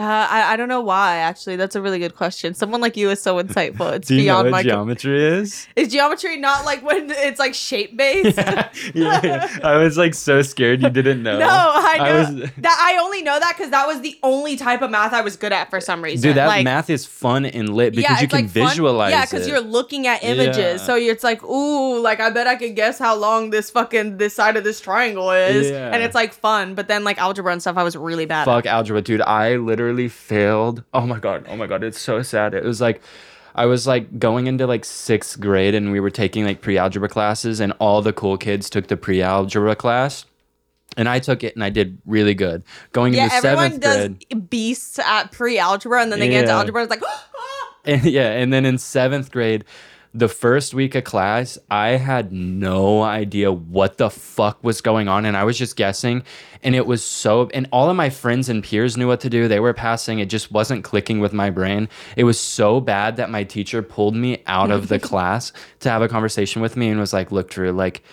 Uh, I, I don't know why. Actually, that's a really good question. Someone like you is so insightful. It's Do you know beyond what my. geometry is? is geometry not like when it's like shape based? yeah, I was like so scared you didn't know. No, I know I was- that. I only know that because that was the only type of math I was good at for some reason. Dude, that like, math is fun and lit because you can like, fun- visualize Yeah, because you're looking at images, Yeah. so it's like, ooh, like I bet I could guess how long this fucking this side of this triangle is, Yeah. and it's like fun. But then like algebra and stuff, I was really bad. at. Fuck algebra, dude. I literally failed. Oh my god. Oh my god. It's so sad. It was like I was like going into like sixth grade and we were taking like pre-algebra classes and all the cool kids took the pre-algebra class. And I took it and I did really good. Going Yeah, into everyone seventh does grade. beasts at pre-algebra, and then they get into algebra. And it's like, And, yeah, and then in seventh grade, the first week of class, I had no idea what the fuck was going on, and I was just guessing. And it was so, and all of my friends and peers knew what to do. They were passing. It just wasn't clicking with my brain. It was so bad that my teacher pulled me out of the class to have a conversation with me and was like, "Look, Drew, like."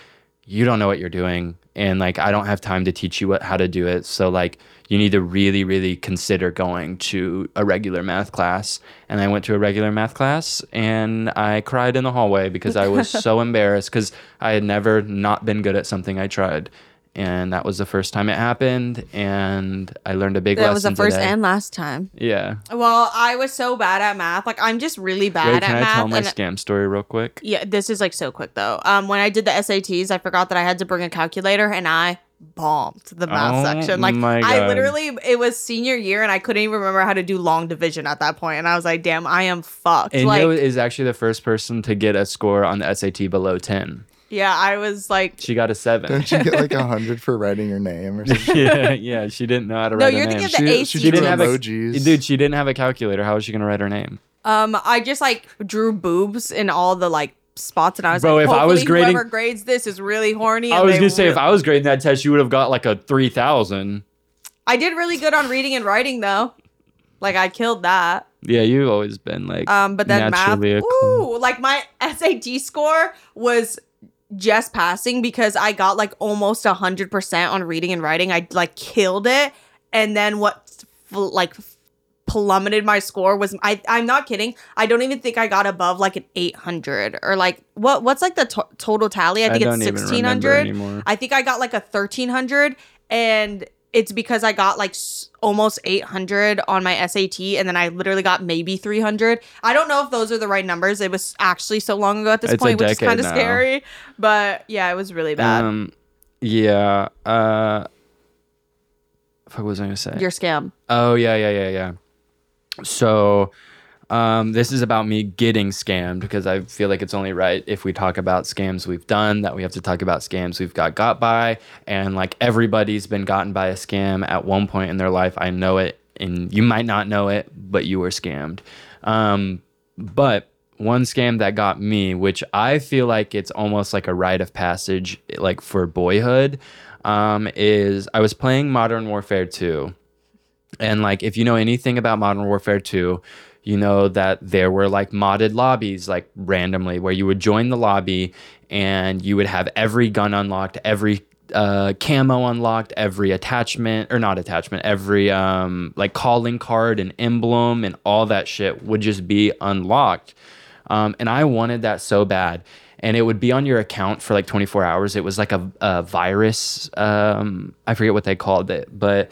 you don't know what you're doing and like i don't have time to teach you what, how to do it. So like you need to really really consider going to a regular math class. And i went to a regular math class and i cried in the hallway because i was so embarrassed because i had never not been good at something i tried and that was the first time it happened and i learned a big lesson. that lesson was the first today. and last time. yeah Well, I was so bad at math. Like I'm just really bad wait at can i math. tell my and- scam story real quick yeah, this is like so quick though. Um, when I did the SATs, I forgot that I had to bring a calculator, and I bombed the math Oh section. Like I literally, it was senior year, and I couldn't even remember how to do long division at that point, and I was like, "Damn, I am fucked." and like, is actually the first person to get a score on the sat below 10 yeah, I was like, she got a 7 Don't you get like a hundred for writing your name or something? yeah, yeah, she didn't know how to No, write you're her name. thinking of the She, ACT. she didn't didn't have have a- emojis. Dude, she didn't have a calculator. How was she gonna write her name? um, I just like drew boobs in all the like spots, and I was Bro, like, if I was grading- whoever grades this is really horny." I was gonna say if I was grading that test, you would have got like a three thousand. I did really good on reading and writing though. Like I killed that. Yeah, you've always been like Um, but then math, naturally ooh, like my SAT score was just passing because I got like almost a hundred percent on reading and writing. I like killed it, and then what like plummeted my score was I. I'm not kidding. I don't even think I got above like an eight hundred or like what what's like the to- total tally? I I think don't it's even remember anymore. I think I got like a thirteen hundred, and it's because I got like s- almost 800 on my SAT and then I literally got maybe 300. I don't know if those are the right numbers. It was actually so long ago at this It's point, which is kind of scary. But yeah, it was really bad. Um, yeah. Uh, what was I gonna say? Your scam. Oh yeah, yeah, yeah, yeah. So, um, this is about me getting scammed because I feel like it's only right if we talk about scams we've done that we have to talk about scams we've got got by, and like everybody's been gotten by a scam at one point in their life. I know it, and you might not know it, but you were scammed. Um, but one scam that got me, which I feel like it's almost like a rite of passage, like for boyhood, um, is I was playing Modern Warfare 2. And like, if you know anything about Modern Warfare 2, you know that there were like modded lobbies, like randomly, where you would join the lobby and you would have every gun unlocked, every uh, camo unlocked, every attachment or not attachment, every um, like calling card and emblem and all that shit would just be unlocked. Um, and I wanted that so bad. And it would be on your account for like 24 hours. It was like a, a virus. Um, I forget what they called it, but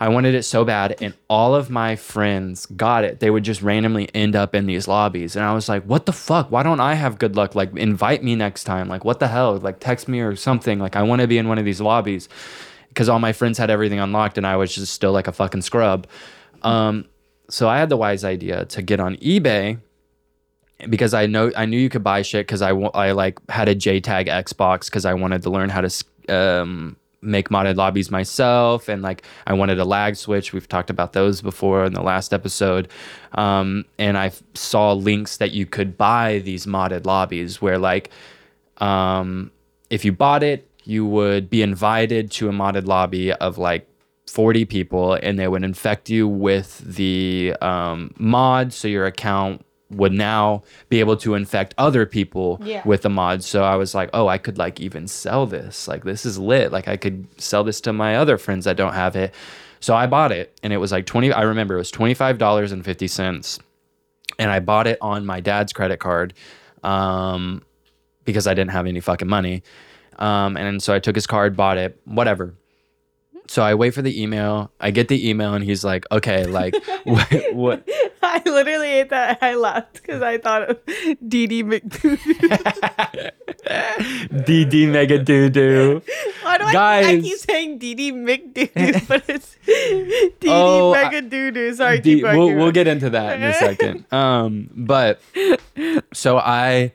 I wanted it so bad. And all of my friends got it. They would just randomly end up in these lobbies. And I was like, what the fuck? Why don't I have good luck? Like, invite me next time. Like, what the hell? Like, text me or something. Like, I want to be in one of these lobbies because all my friends had everything unlocked and I was just still like a fucking scrub. Um, so I had the wise idea to get on eBay because I know I knew you could buy shit because I, I like had a JTAG Xbox because I wanted to learn how to um, make modded lobbies myself and like I wanted a lag switch. We've talked about those before in the last episode, um, and i saw links that you could buy these modded lobbies where like um, if you bought it, you would be invited to a modded lobby of like 40 people and they would infect you with the um, mod so your account would now be able to infect other people Yeah. with the mod. So I was like, oh, I could like even sell this. Like this is lit. Like I could sell this to my other friends that don't have it. So I bought it and it was like 20 I remember it was $25.50 and I bought it on my dad's credit card um, because I didn't have any fucking money. Um, and so I took his card, bought it, whatever. So I wait for the email. I get the email, and he's like, "Okay, like, what? what I literally ate that. I laughed because I thought of DD McDoo. DD mega doo doo? Why do I, I keep saying DD McDoo, but it's DD Oh, Mega Doo Doo? Sorry, D- keep going. we'll, we'll get into that in a second. Um, but so I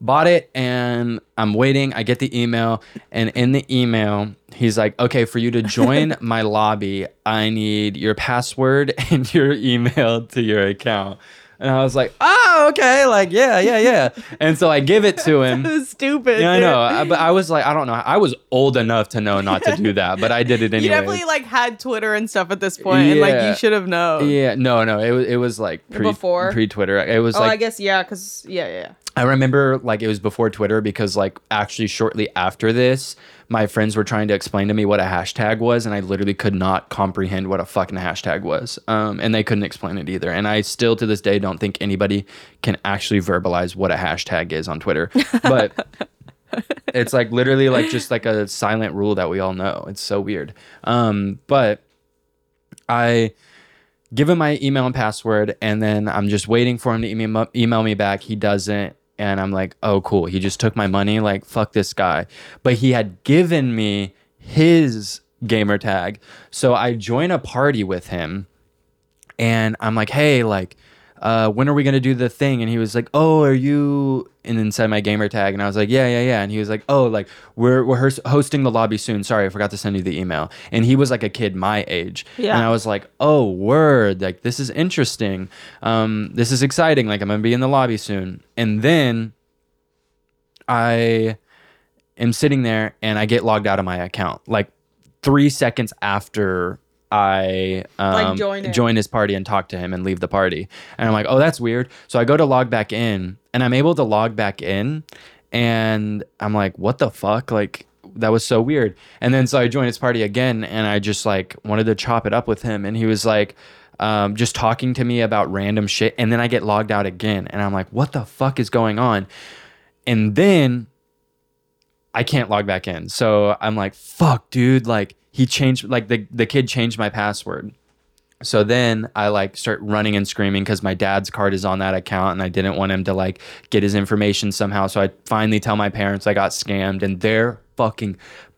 bought it and I'm waiting. I get the email, and in the email, he's like, "Okay, for you to join my lobby, I need your password and your email to your account." And I was like, "Oh, okay, like yeah, yeah, yeah." And so I give it to him. Was stupid. Yeah, I know, I- but I was like, I don't know. I was old enough to know not to do that, but I did it anyway. You definitely like had Twitter and stuff at this point. point, and like you should have known. Yeah, no, no. It was it was like pre Before? pre Twitter. It was Oh, like I guess yeah, because yeah, yeah. I remember like it was before Twitter because like actually shortly after this, my friends were trying to explain to me what a hashtag was, and I literally could not comprehend what a fucking hashtag was. Um, and they couldn't explain it either. And I still to this day don't think anybody can actually verbalize what a hashtag is on Twitter. But it's like literally like just like a silent rule that we all know. It's so weird. Um, but I give him my email and password, and then I'm just waiting for him to email, email me back. He doesn't. And I'm like, oh, cool. He just took my money. Like, fuck this guy. But he had given me his gamer tag. So I join a party with him and I'm like, hey, like, uh, when are we gonna do the thing? And he was like, oh, are you? And then said my gamer tag, and I was like, yeah, yeah, yeah. And he was like, oh, like we're we're hosting the lobby soon. Sorry, I forgot to send you the email. And he was like a kid my age, Yeah. and I was like, oh, word, like this is interesting. Um, this is exciting. Like I'm gonna be in the lobby soon. And then I am sitting there, and I get logged out of my account like three seconds after I um, join join his party and talk to him and leave the party. And I'm like, oh, that's weird. So I go to log back in and I'm able to log back in. And I'm like, what the fuck? Like, that was so weird. And then so I joined his party again and I just like wanted to chop it up with him. And he was like, um, just talking to me about random shit. And then I get logged out again. And I'm like, what the fuck is going on? And then I can't log back in. So I'm like, fuck, dude. Like he changed like the, the kid changed my password. So then I like start running and screaming because my dad's card is on that account and I didn't want him to like get his information somehow. So I finally tell my parents I got scammed and they're fucking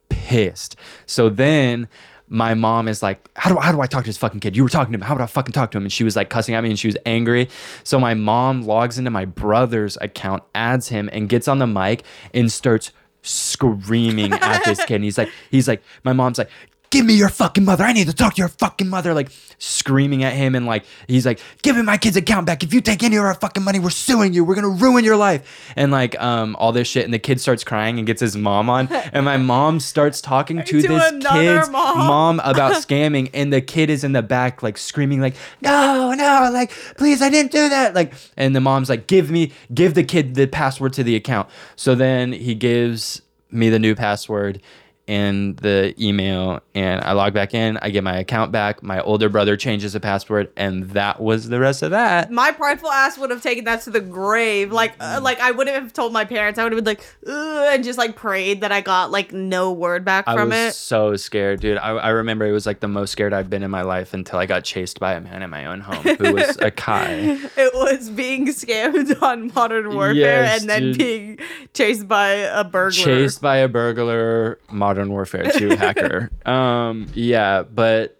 pissed. So then my mom is like, how do, how do I talk to this fucking kid? You were talking to him. How would I fucking talk to him? And she was like cussing at me and she was angry. So my mom logs into my brother's account, adds him, and gets on the mic and starts screaming at this kid. And he's like, he's like, my mom's like, give me your fucking mother. I need to talk to your fucking mother. Like screaming at him and like he's like, give me my kid's account back. If you take any of our fucking money, we're suing you. We're gonna ruin your life. And like um all this shit. And the kid starts crying and gets his mom on. And my mom starts talking to, To this kid's mom. mom about scamming. And the kid is in the back like screaming like, no, no, like please, I didn't do that. Like and the mom's like, give me, give the kid the password to the account. So then he gives me the new password and the email and I log back in, I get my account back, my older brother changes the password and that was the rest of that. My prideful ass would have taken that to the grave. Like, uh, like I wouldn't have told my parents. I would have been like, and just like prayed that I got like no word back I from was it. so scared, dude. I, I remember it was like the most scared I've been in my life until I got chased by a man in my own home who was a Kai. It was being scammed on Modern Warfare Yes, and then dude. being chased by a burglar. Chased by a burglar, Modern Warfare 2 hacker. Um, yeah, but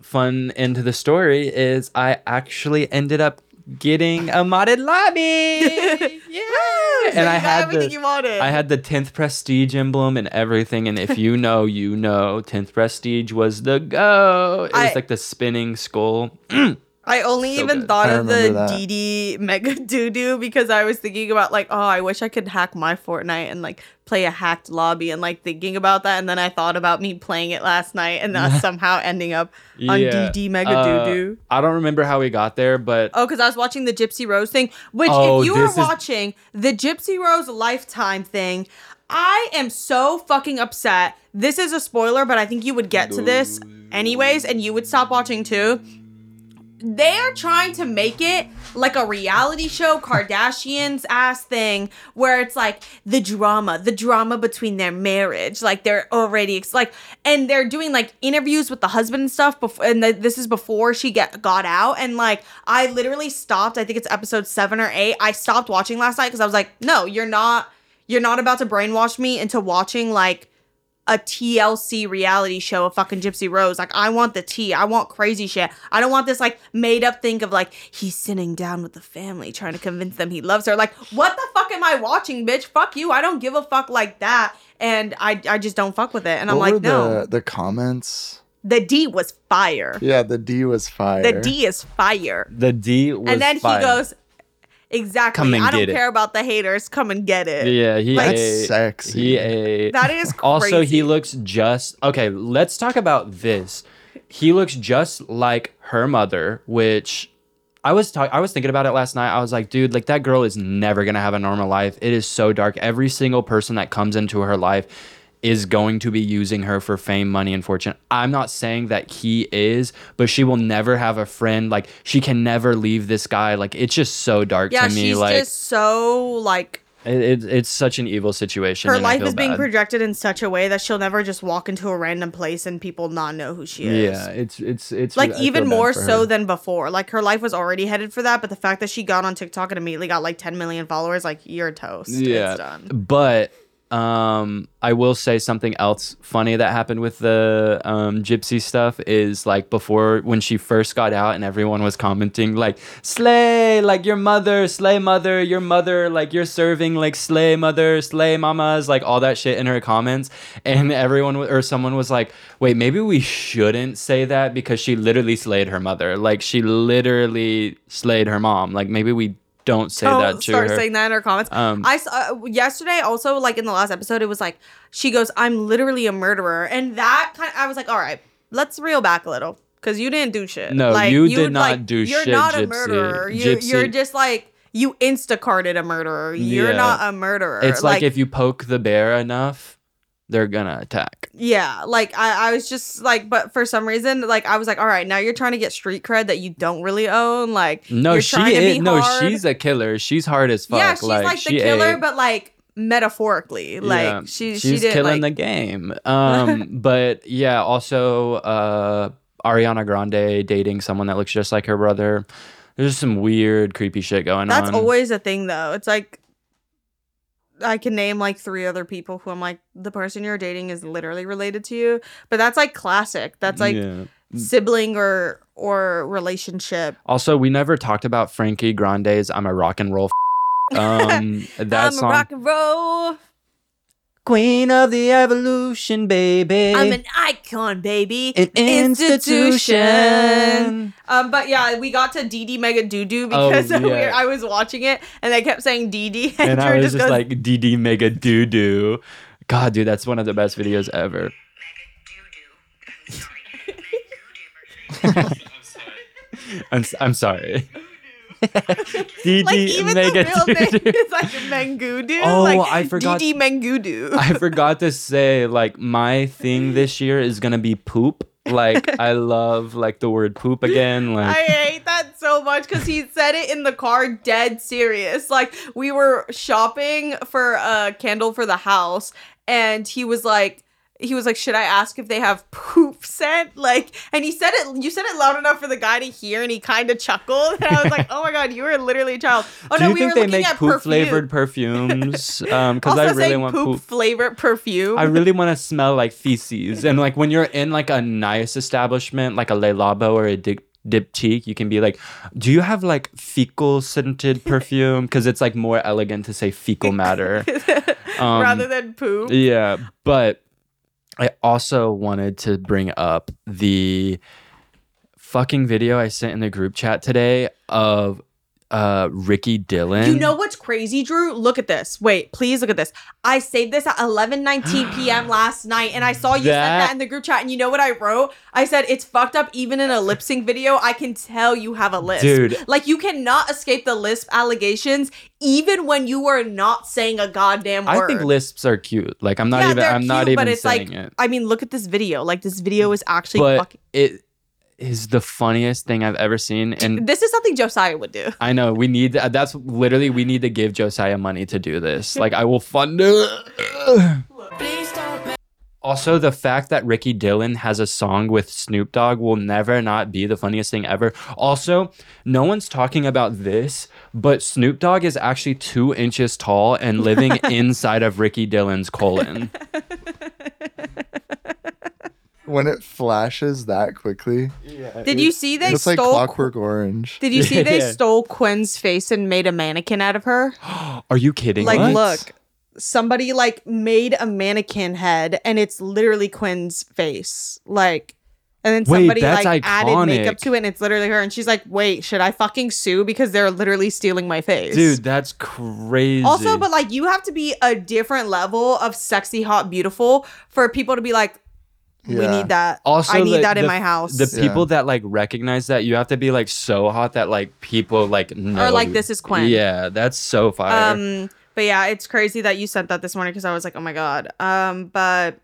fun end to the story is I actually ended up getting a modded lobby. yeah. So and I had everything the, you wanted. I had the 10th prestige emblem and everything. And if you know, you know, 10th prestige was the go. It was I- like the spinning skull. I only So even good. thought of the. DD Mega Doo Doo because I was thinking about like, oh, I wish I could hack my Fortnite and like play a hacked lobby and like thinking about that, and then I thought about me playing it last night and us somehow ending up on Yeah. DD Mega Uh, Doo Doo. I don't remember how we got there, but Oh, because I was watching the Gypsy Rose thing, which Oh, if you were is- watching the Gypsy Rose Lifetime thing, I am so fucking upset. This is a spoiler, but I think you would get to this anyways, and you would stop watching too. They are trying to make it like a reality show, Kardashians ass thing, where it's like the drama, the drama between their marriage. Like they're already like, and they're doing like interviews with the husband and stuff. Before, and the, this is before she get got out. And like, I literally stopped. I think it's episode seven or eight. I stopped watching last night because I was like, no, you're not. You're not about to brainwash me into watching like a TLC reality show of fucking Gypsy Rose. Like, I want the tea. I want crazy shit. I don't want this like made up thing of like he's sitting down with the family trying to convince them he loves her. Like, what the fuck am I watching, bitch? Fuck you. I don't give a fuck like that. And I I just don't fuck with it. And I'm like, were no. the, the comments? The D was fire. Yeah, the D was fire. The D is fire. the D was and then fire. he goes, Exactly. Come and I don't get it. care about the haters. Come and get it. Yeah, he Like- That's ate. sexy. He ate. That is crazy. Also, he looks just okay. Let's talk about this. He looks just like her mother, which I was talk- I was thinking about it last night. I was like, dude, like that girl is never gonna have a normal life. It is so dark. Every single person that comes into her life is going to be using her for fame, money, and fortune. I'm not saying that he is, but she will never have a friend. Like she can never leave this guy. Like it's just so dark Yeah, to me. she's like just so like it, it, it's such an evil situation. her life is being bad. projected in such a way that she'll never just walk into a random place and people not know who she is. Yeah, it's it's it's Like I even more so her. than before. Like her life was already headed for that, but the fact that she got on TikTok and immediately got like 10 million followers, like you're toast. yeah. It's done. But um I will say something else funny that happened with the um gypsy stuff is like before when she first got out and everyone was commenting like slay like your mother slay mother your mother like you're serving like slay mother slay mamas like all that shit in her comments. And everyone or someone was like wait maybe we shouldn't say that because she literally slayed her mother. Like she literally slayed her mom. Like maybe we don't say Oh, that to start her saying that in her comments. Um, I saw uh, yesterday also like in the last episode it was like she goes I'm literally a murderer and that kind I was like all right let's reel back a little because you didn't do shit. No, like, you did not like, do you're shit, not a murderer. You, Gypsy- You're just like you instacarted a murderer. You're Yeah. not a murderer. It's like, if you poke the bear enough, they're gonna attack. Yeah, like I, I was just like, but for some reason, like I was like, all right, now you're trying to get street cred that you don't really own. Like, No, she is. No, she's a killer. She's hard as fuck. yeah, she's like, the she killer, ate. but like metaphorically, like Yeah, she she's she killing like. the game. Um, but yeah, also uh, Ariana Grande dating someone that looks just like her brother. There's some weird, creepy shit going That's on. That's always a thing, though. It's like I can name like three other people who I'm like the person you're dating is literally related to you, but that's like classic. That's like Yeah. sibling or or relationship. Also, we never talked about Frankie Grande's "I'm a Rock and Roll." F- um, that I'm song. a rock and roll. Queen of the Evolution, baby. I'm an icon, baby. An institution. Um, but yeah, we got to DD Mega Doo Doo Oh, because we were, I was watching it and they kept saying DD and, and I was just just goes, like DD Mega Doo Doo. God, dude, that's one of the best videos ever. I'm, s- I'm sorry. DD like even the real name is like Mengudu. Oh, like, I forgot- DD Mengudu. I forgot to say, like, my thing this year is gonna be poop. Like, I love like the word poop again. Like I hate that so much because he said it in the car dead serious. Like we were shopping for a candle for the house and he was like he was like, Should I ask if they have poop scent? Like and he said it you said it loud enough for the guy to hear and he kind of chuckled. And I was like, Oh my god, you were literally a child. Oh do no, you we think were they looking make at poop perfume. flavored perfumes? Um, because I really want poop, poop. flavored perfume. I really want to smell like feces. And like when you're in like a nice establishment, like a Le Labo or a Dip, Diptyque, you can be like, "Do you have like fecal scented perfume?" Because it's like more elegant to say fecal matter. Um, rather than poop. yeah, but I also wanted to bring up the fucking video I sent in the group chat today of uh Ricky Dillon. You know what's crazy, Drew? Look at this. Wait, please look at this. I saved this at 11:19 p.m. last night, and I saw you That- that in the group chat. And you know what I wrote? I said it's fucked up. Even in a lip sync video, I can tell you have a lisp. Dude. like you cannot escape the lisp allegations, even when you are not saying a goddamn word. I think lisps are cute. Like I'm not yeah, even I'm not cute, even but it's saying like it. I mean, look at this video. Like this video is actually But fucking. it is the funniest thing I've ever seen and This is something Josiah would do. I know we need that's literally we need to give Josiah money to do this. Like I will fund it. Also, the fact that Ricky Dillon has a song with Snoop Dogg will never not be the funniest thing ever. Also, no one's talking about this, but Snoop Dogg is actually two inches tall and living inside of Ricky Dillon's colon. When it flashes that quickly, Yeah. Did you see they it's like stole? Clockwork Orange. did you see they Yeah. stole Quinn's face and made a mannequin out of her? Are you kidding? Like, What? look, somebody like made a mannequin head, and it's literally Quinn's face. Like, and then Wait, somebody that's like added makeup iconic. to it, and it's literally her. And she's like, "Wait, should I fucking sue because they're literally stealing my face?" dude, that's crazy. Also, but like, you have to be a different level of sexy, hot, beautiful for people to be like, "We need that. also I need the- that in the- my house." The Yeah. people that like recognize that, you have to be like so hot that like people like know. or like, this is Quinn. Yeah, that's so fire. Um, but yeah, it's crazy that you sent that this morning because I was like, oh my god. Um, but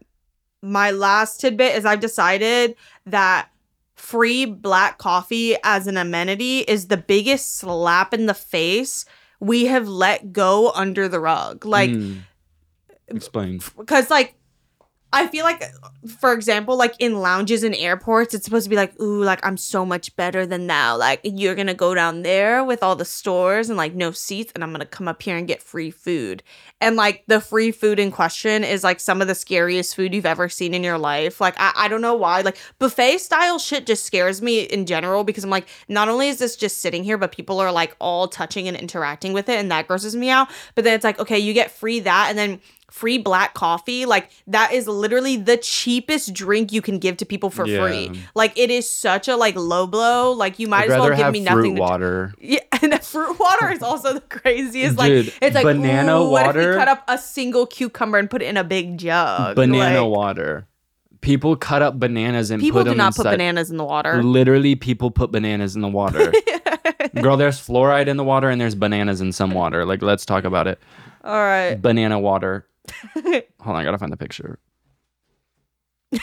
my last tidbit is I've decided that free black coffee as an amenity is the biggest slap in the face we have let go under the rug. Like, Mm. explain. because like I feel like, for example, like in lounges and airports, it's supposed to be like, ooh, like I'm so much better than now. Like you're gonna go down there with all the stores and like no seats, and I'm gonna come up here and get free food. And like the free food in question is like some of the scariest food you've ever seen in your life. Like I, I don't know why. Like buffet style shit just scares me in general because I'm like, not only is this just sitting here, but people are like all touching and interacting with it, and that grosses me out. But then it's like, okay, you get free that, and then free black coffee like that is literally the cheapest drink you can give to people for Yeah. free like it is such a like low blow like you might I'd as well give me nothing water. yeah, and the fruit water is also the craziest. Like Dude, it's like banana ooh, What if water- we cut up a single cucumber and put it in a big jug? Banana Like, water. People cut up bananas and People put do not put bananas in the water. Literally, people put bananas in the water. Girl, there's fluoride in the water and there's bananas in some water. Like, let's talk about it. All right. Banana water. Hold on, I gotta find the picture.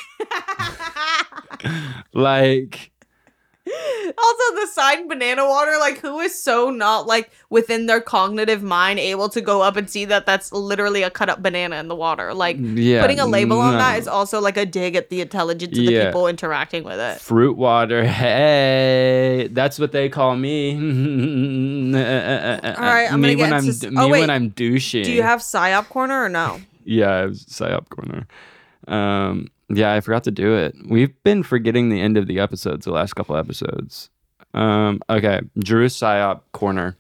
like, Also, the sign banana water, like, who is so not like within their cognitive mind able to go up and see that that's literally a cut up banana in the water? Like, yeah, putting a label on that is also like a dig at the intelligence of the people interacting with it. fruit water. Hey, that's what they call me. All right, I'm me gonna when get I'm s- me oh, wait. when I'm douching. Do you have psyop corner or no? Yeah, I psyop corner. Um, yeah, I forgot to do it. We've been forgetting the end of the episodes the last couple episodes. Um, okay, Drew psyop corner.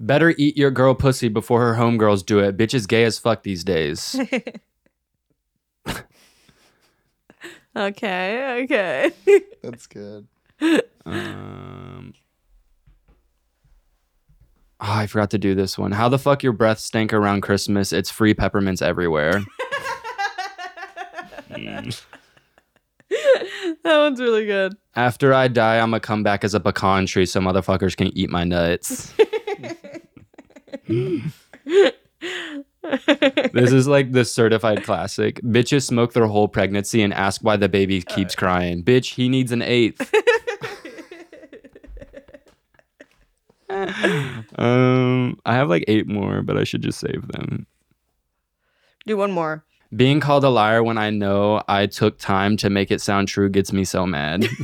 Better eat your girl pussy before her homegirls do it. Bitch is gay as fuck these days. Okay, okay. That's good. um, oh, I forgot to do this one. How the fuck your breath stank around Christmas? It's free peppermints everywhere. that one's really good. After I die, I'm gonna come back as a pecan tree so motherfuckers can eat my nuts. this is like the certified classic. Bitches smoke their whole pregnancy and ask why the baby keeps crying. Bitch, he needs an eighth. um, I have like eight more, but I should just save them. Do one more. Being called a liar when I know I took time to make it sound true gets me so mad.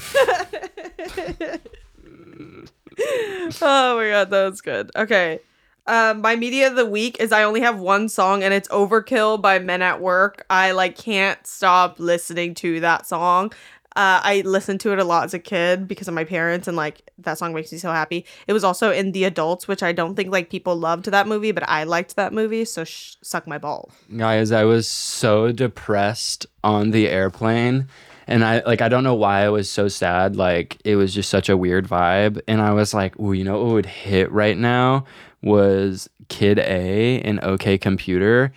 Oh my god, that was good. Okay. Um, my media of the week is I only have one song and it's Overkill by Men at Work. I like can't stop listening to that song. Uh, I listened to it a lot as a kid because of my parents and like that song makes me so happy. It was also in The Adults, which I don't think like people loved that movie, but I liked that movie, so sh- suck my ball. Guys, I was so depressed on the airplane And I like I don't know why I was so sad. Like it was just such a weird vibe. And I was like, oh, you know what would hit right now was Kid A and OK Computer.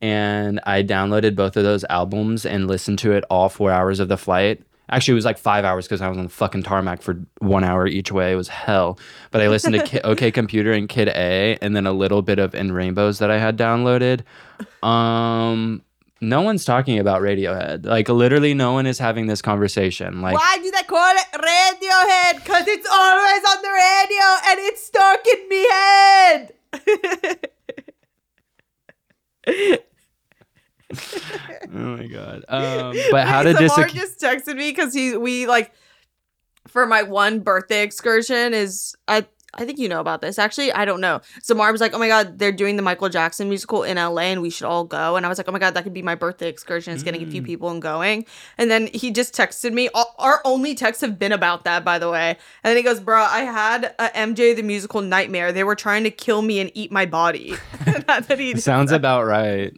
And I downloaded both of those albums and listened to it all four hours of the flight. Actually, it was like five hours because I was on the fucking tarmac for one hour each way. It was hell. But I listened to Ki- OK Computer and Kid A, and then a little bit of In Rainbows that I had downloaded. Um, no one's talking about Radiohead. Like literally, no one is having this conversation. Like, Why do they call it Radiohead? Because it's always on the radio and it's stuck in me head. oh my god. Um, but how did this? Mark just texted me because he we like for my one birthday excursion is I I think you know about this. Actually, I don't know. So Mark was like, "Oh my god, they're doing the Michael Jackson musical in LA, and we should all go." And I was like, "Oh my god, that could be my birthday excursion. It's getting a Mm. few people and going." And then he just texted me. All- Our only texts have been about that, by the way. And then he goes, "Bro, I had a MJ the musical nightmare. They were trying to kill me and eat my body." That's what he Sounds about right.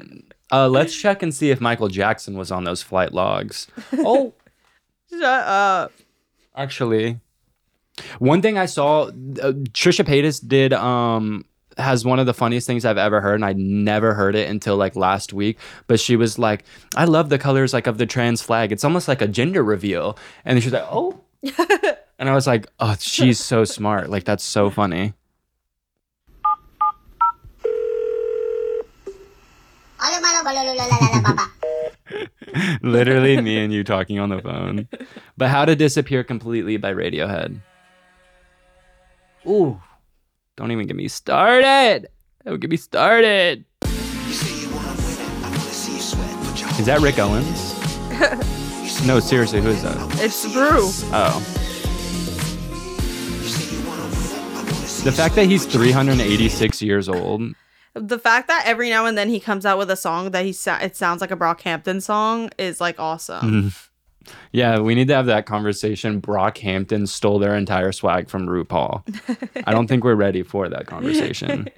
Uh, let's check and see if Michael Jackson was on those flight logs. Oh, Shut up. actually, one thing I saw, uh, Trisha Paytas did um has one of the funniest things I've ever heard, and I never heard it until like last week. But she was like, "I love the colors like of the trans flag. It's almost like a gender reveal." And she's like, "Oh," and I was like, "Oh, she's so smart. Like that's so funny." Literally me and you talking on the phone. But How to Disappear Completely by Radiohead. Ooh. Don't even get me started. Don't get me started. Is that Rick Owens? no, seriously, who is that? It's Brew. Oh. The fact that he's 386 years old. The fact that every now and then he comes out with a song that he sa- it sounds like a Brockhampton song is like awesome. Yeah, we need to have that conversation. Brockhampton stole their entire swag from RuPaul. I don't think we're ready for that conversation.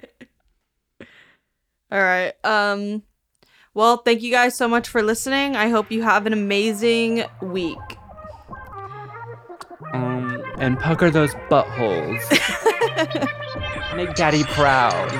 All right. Um well, thank you guys so much for listening. I hope you have an amazing week. Um, and pucker those buttholes. Make daddy proud.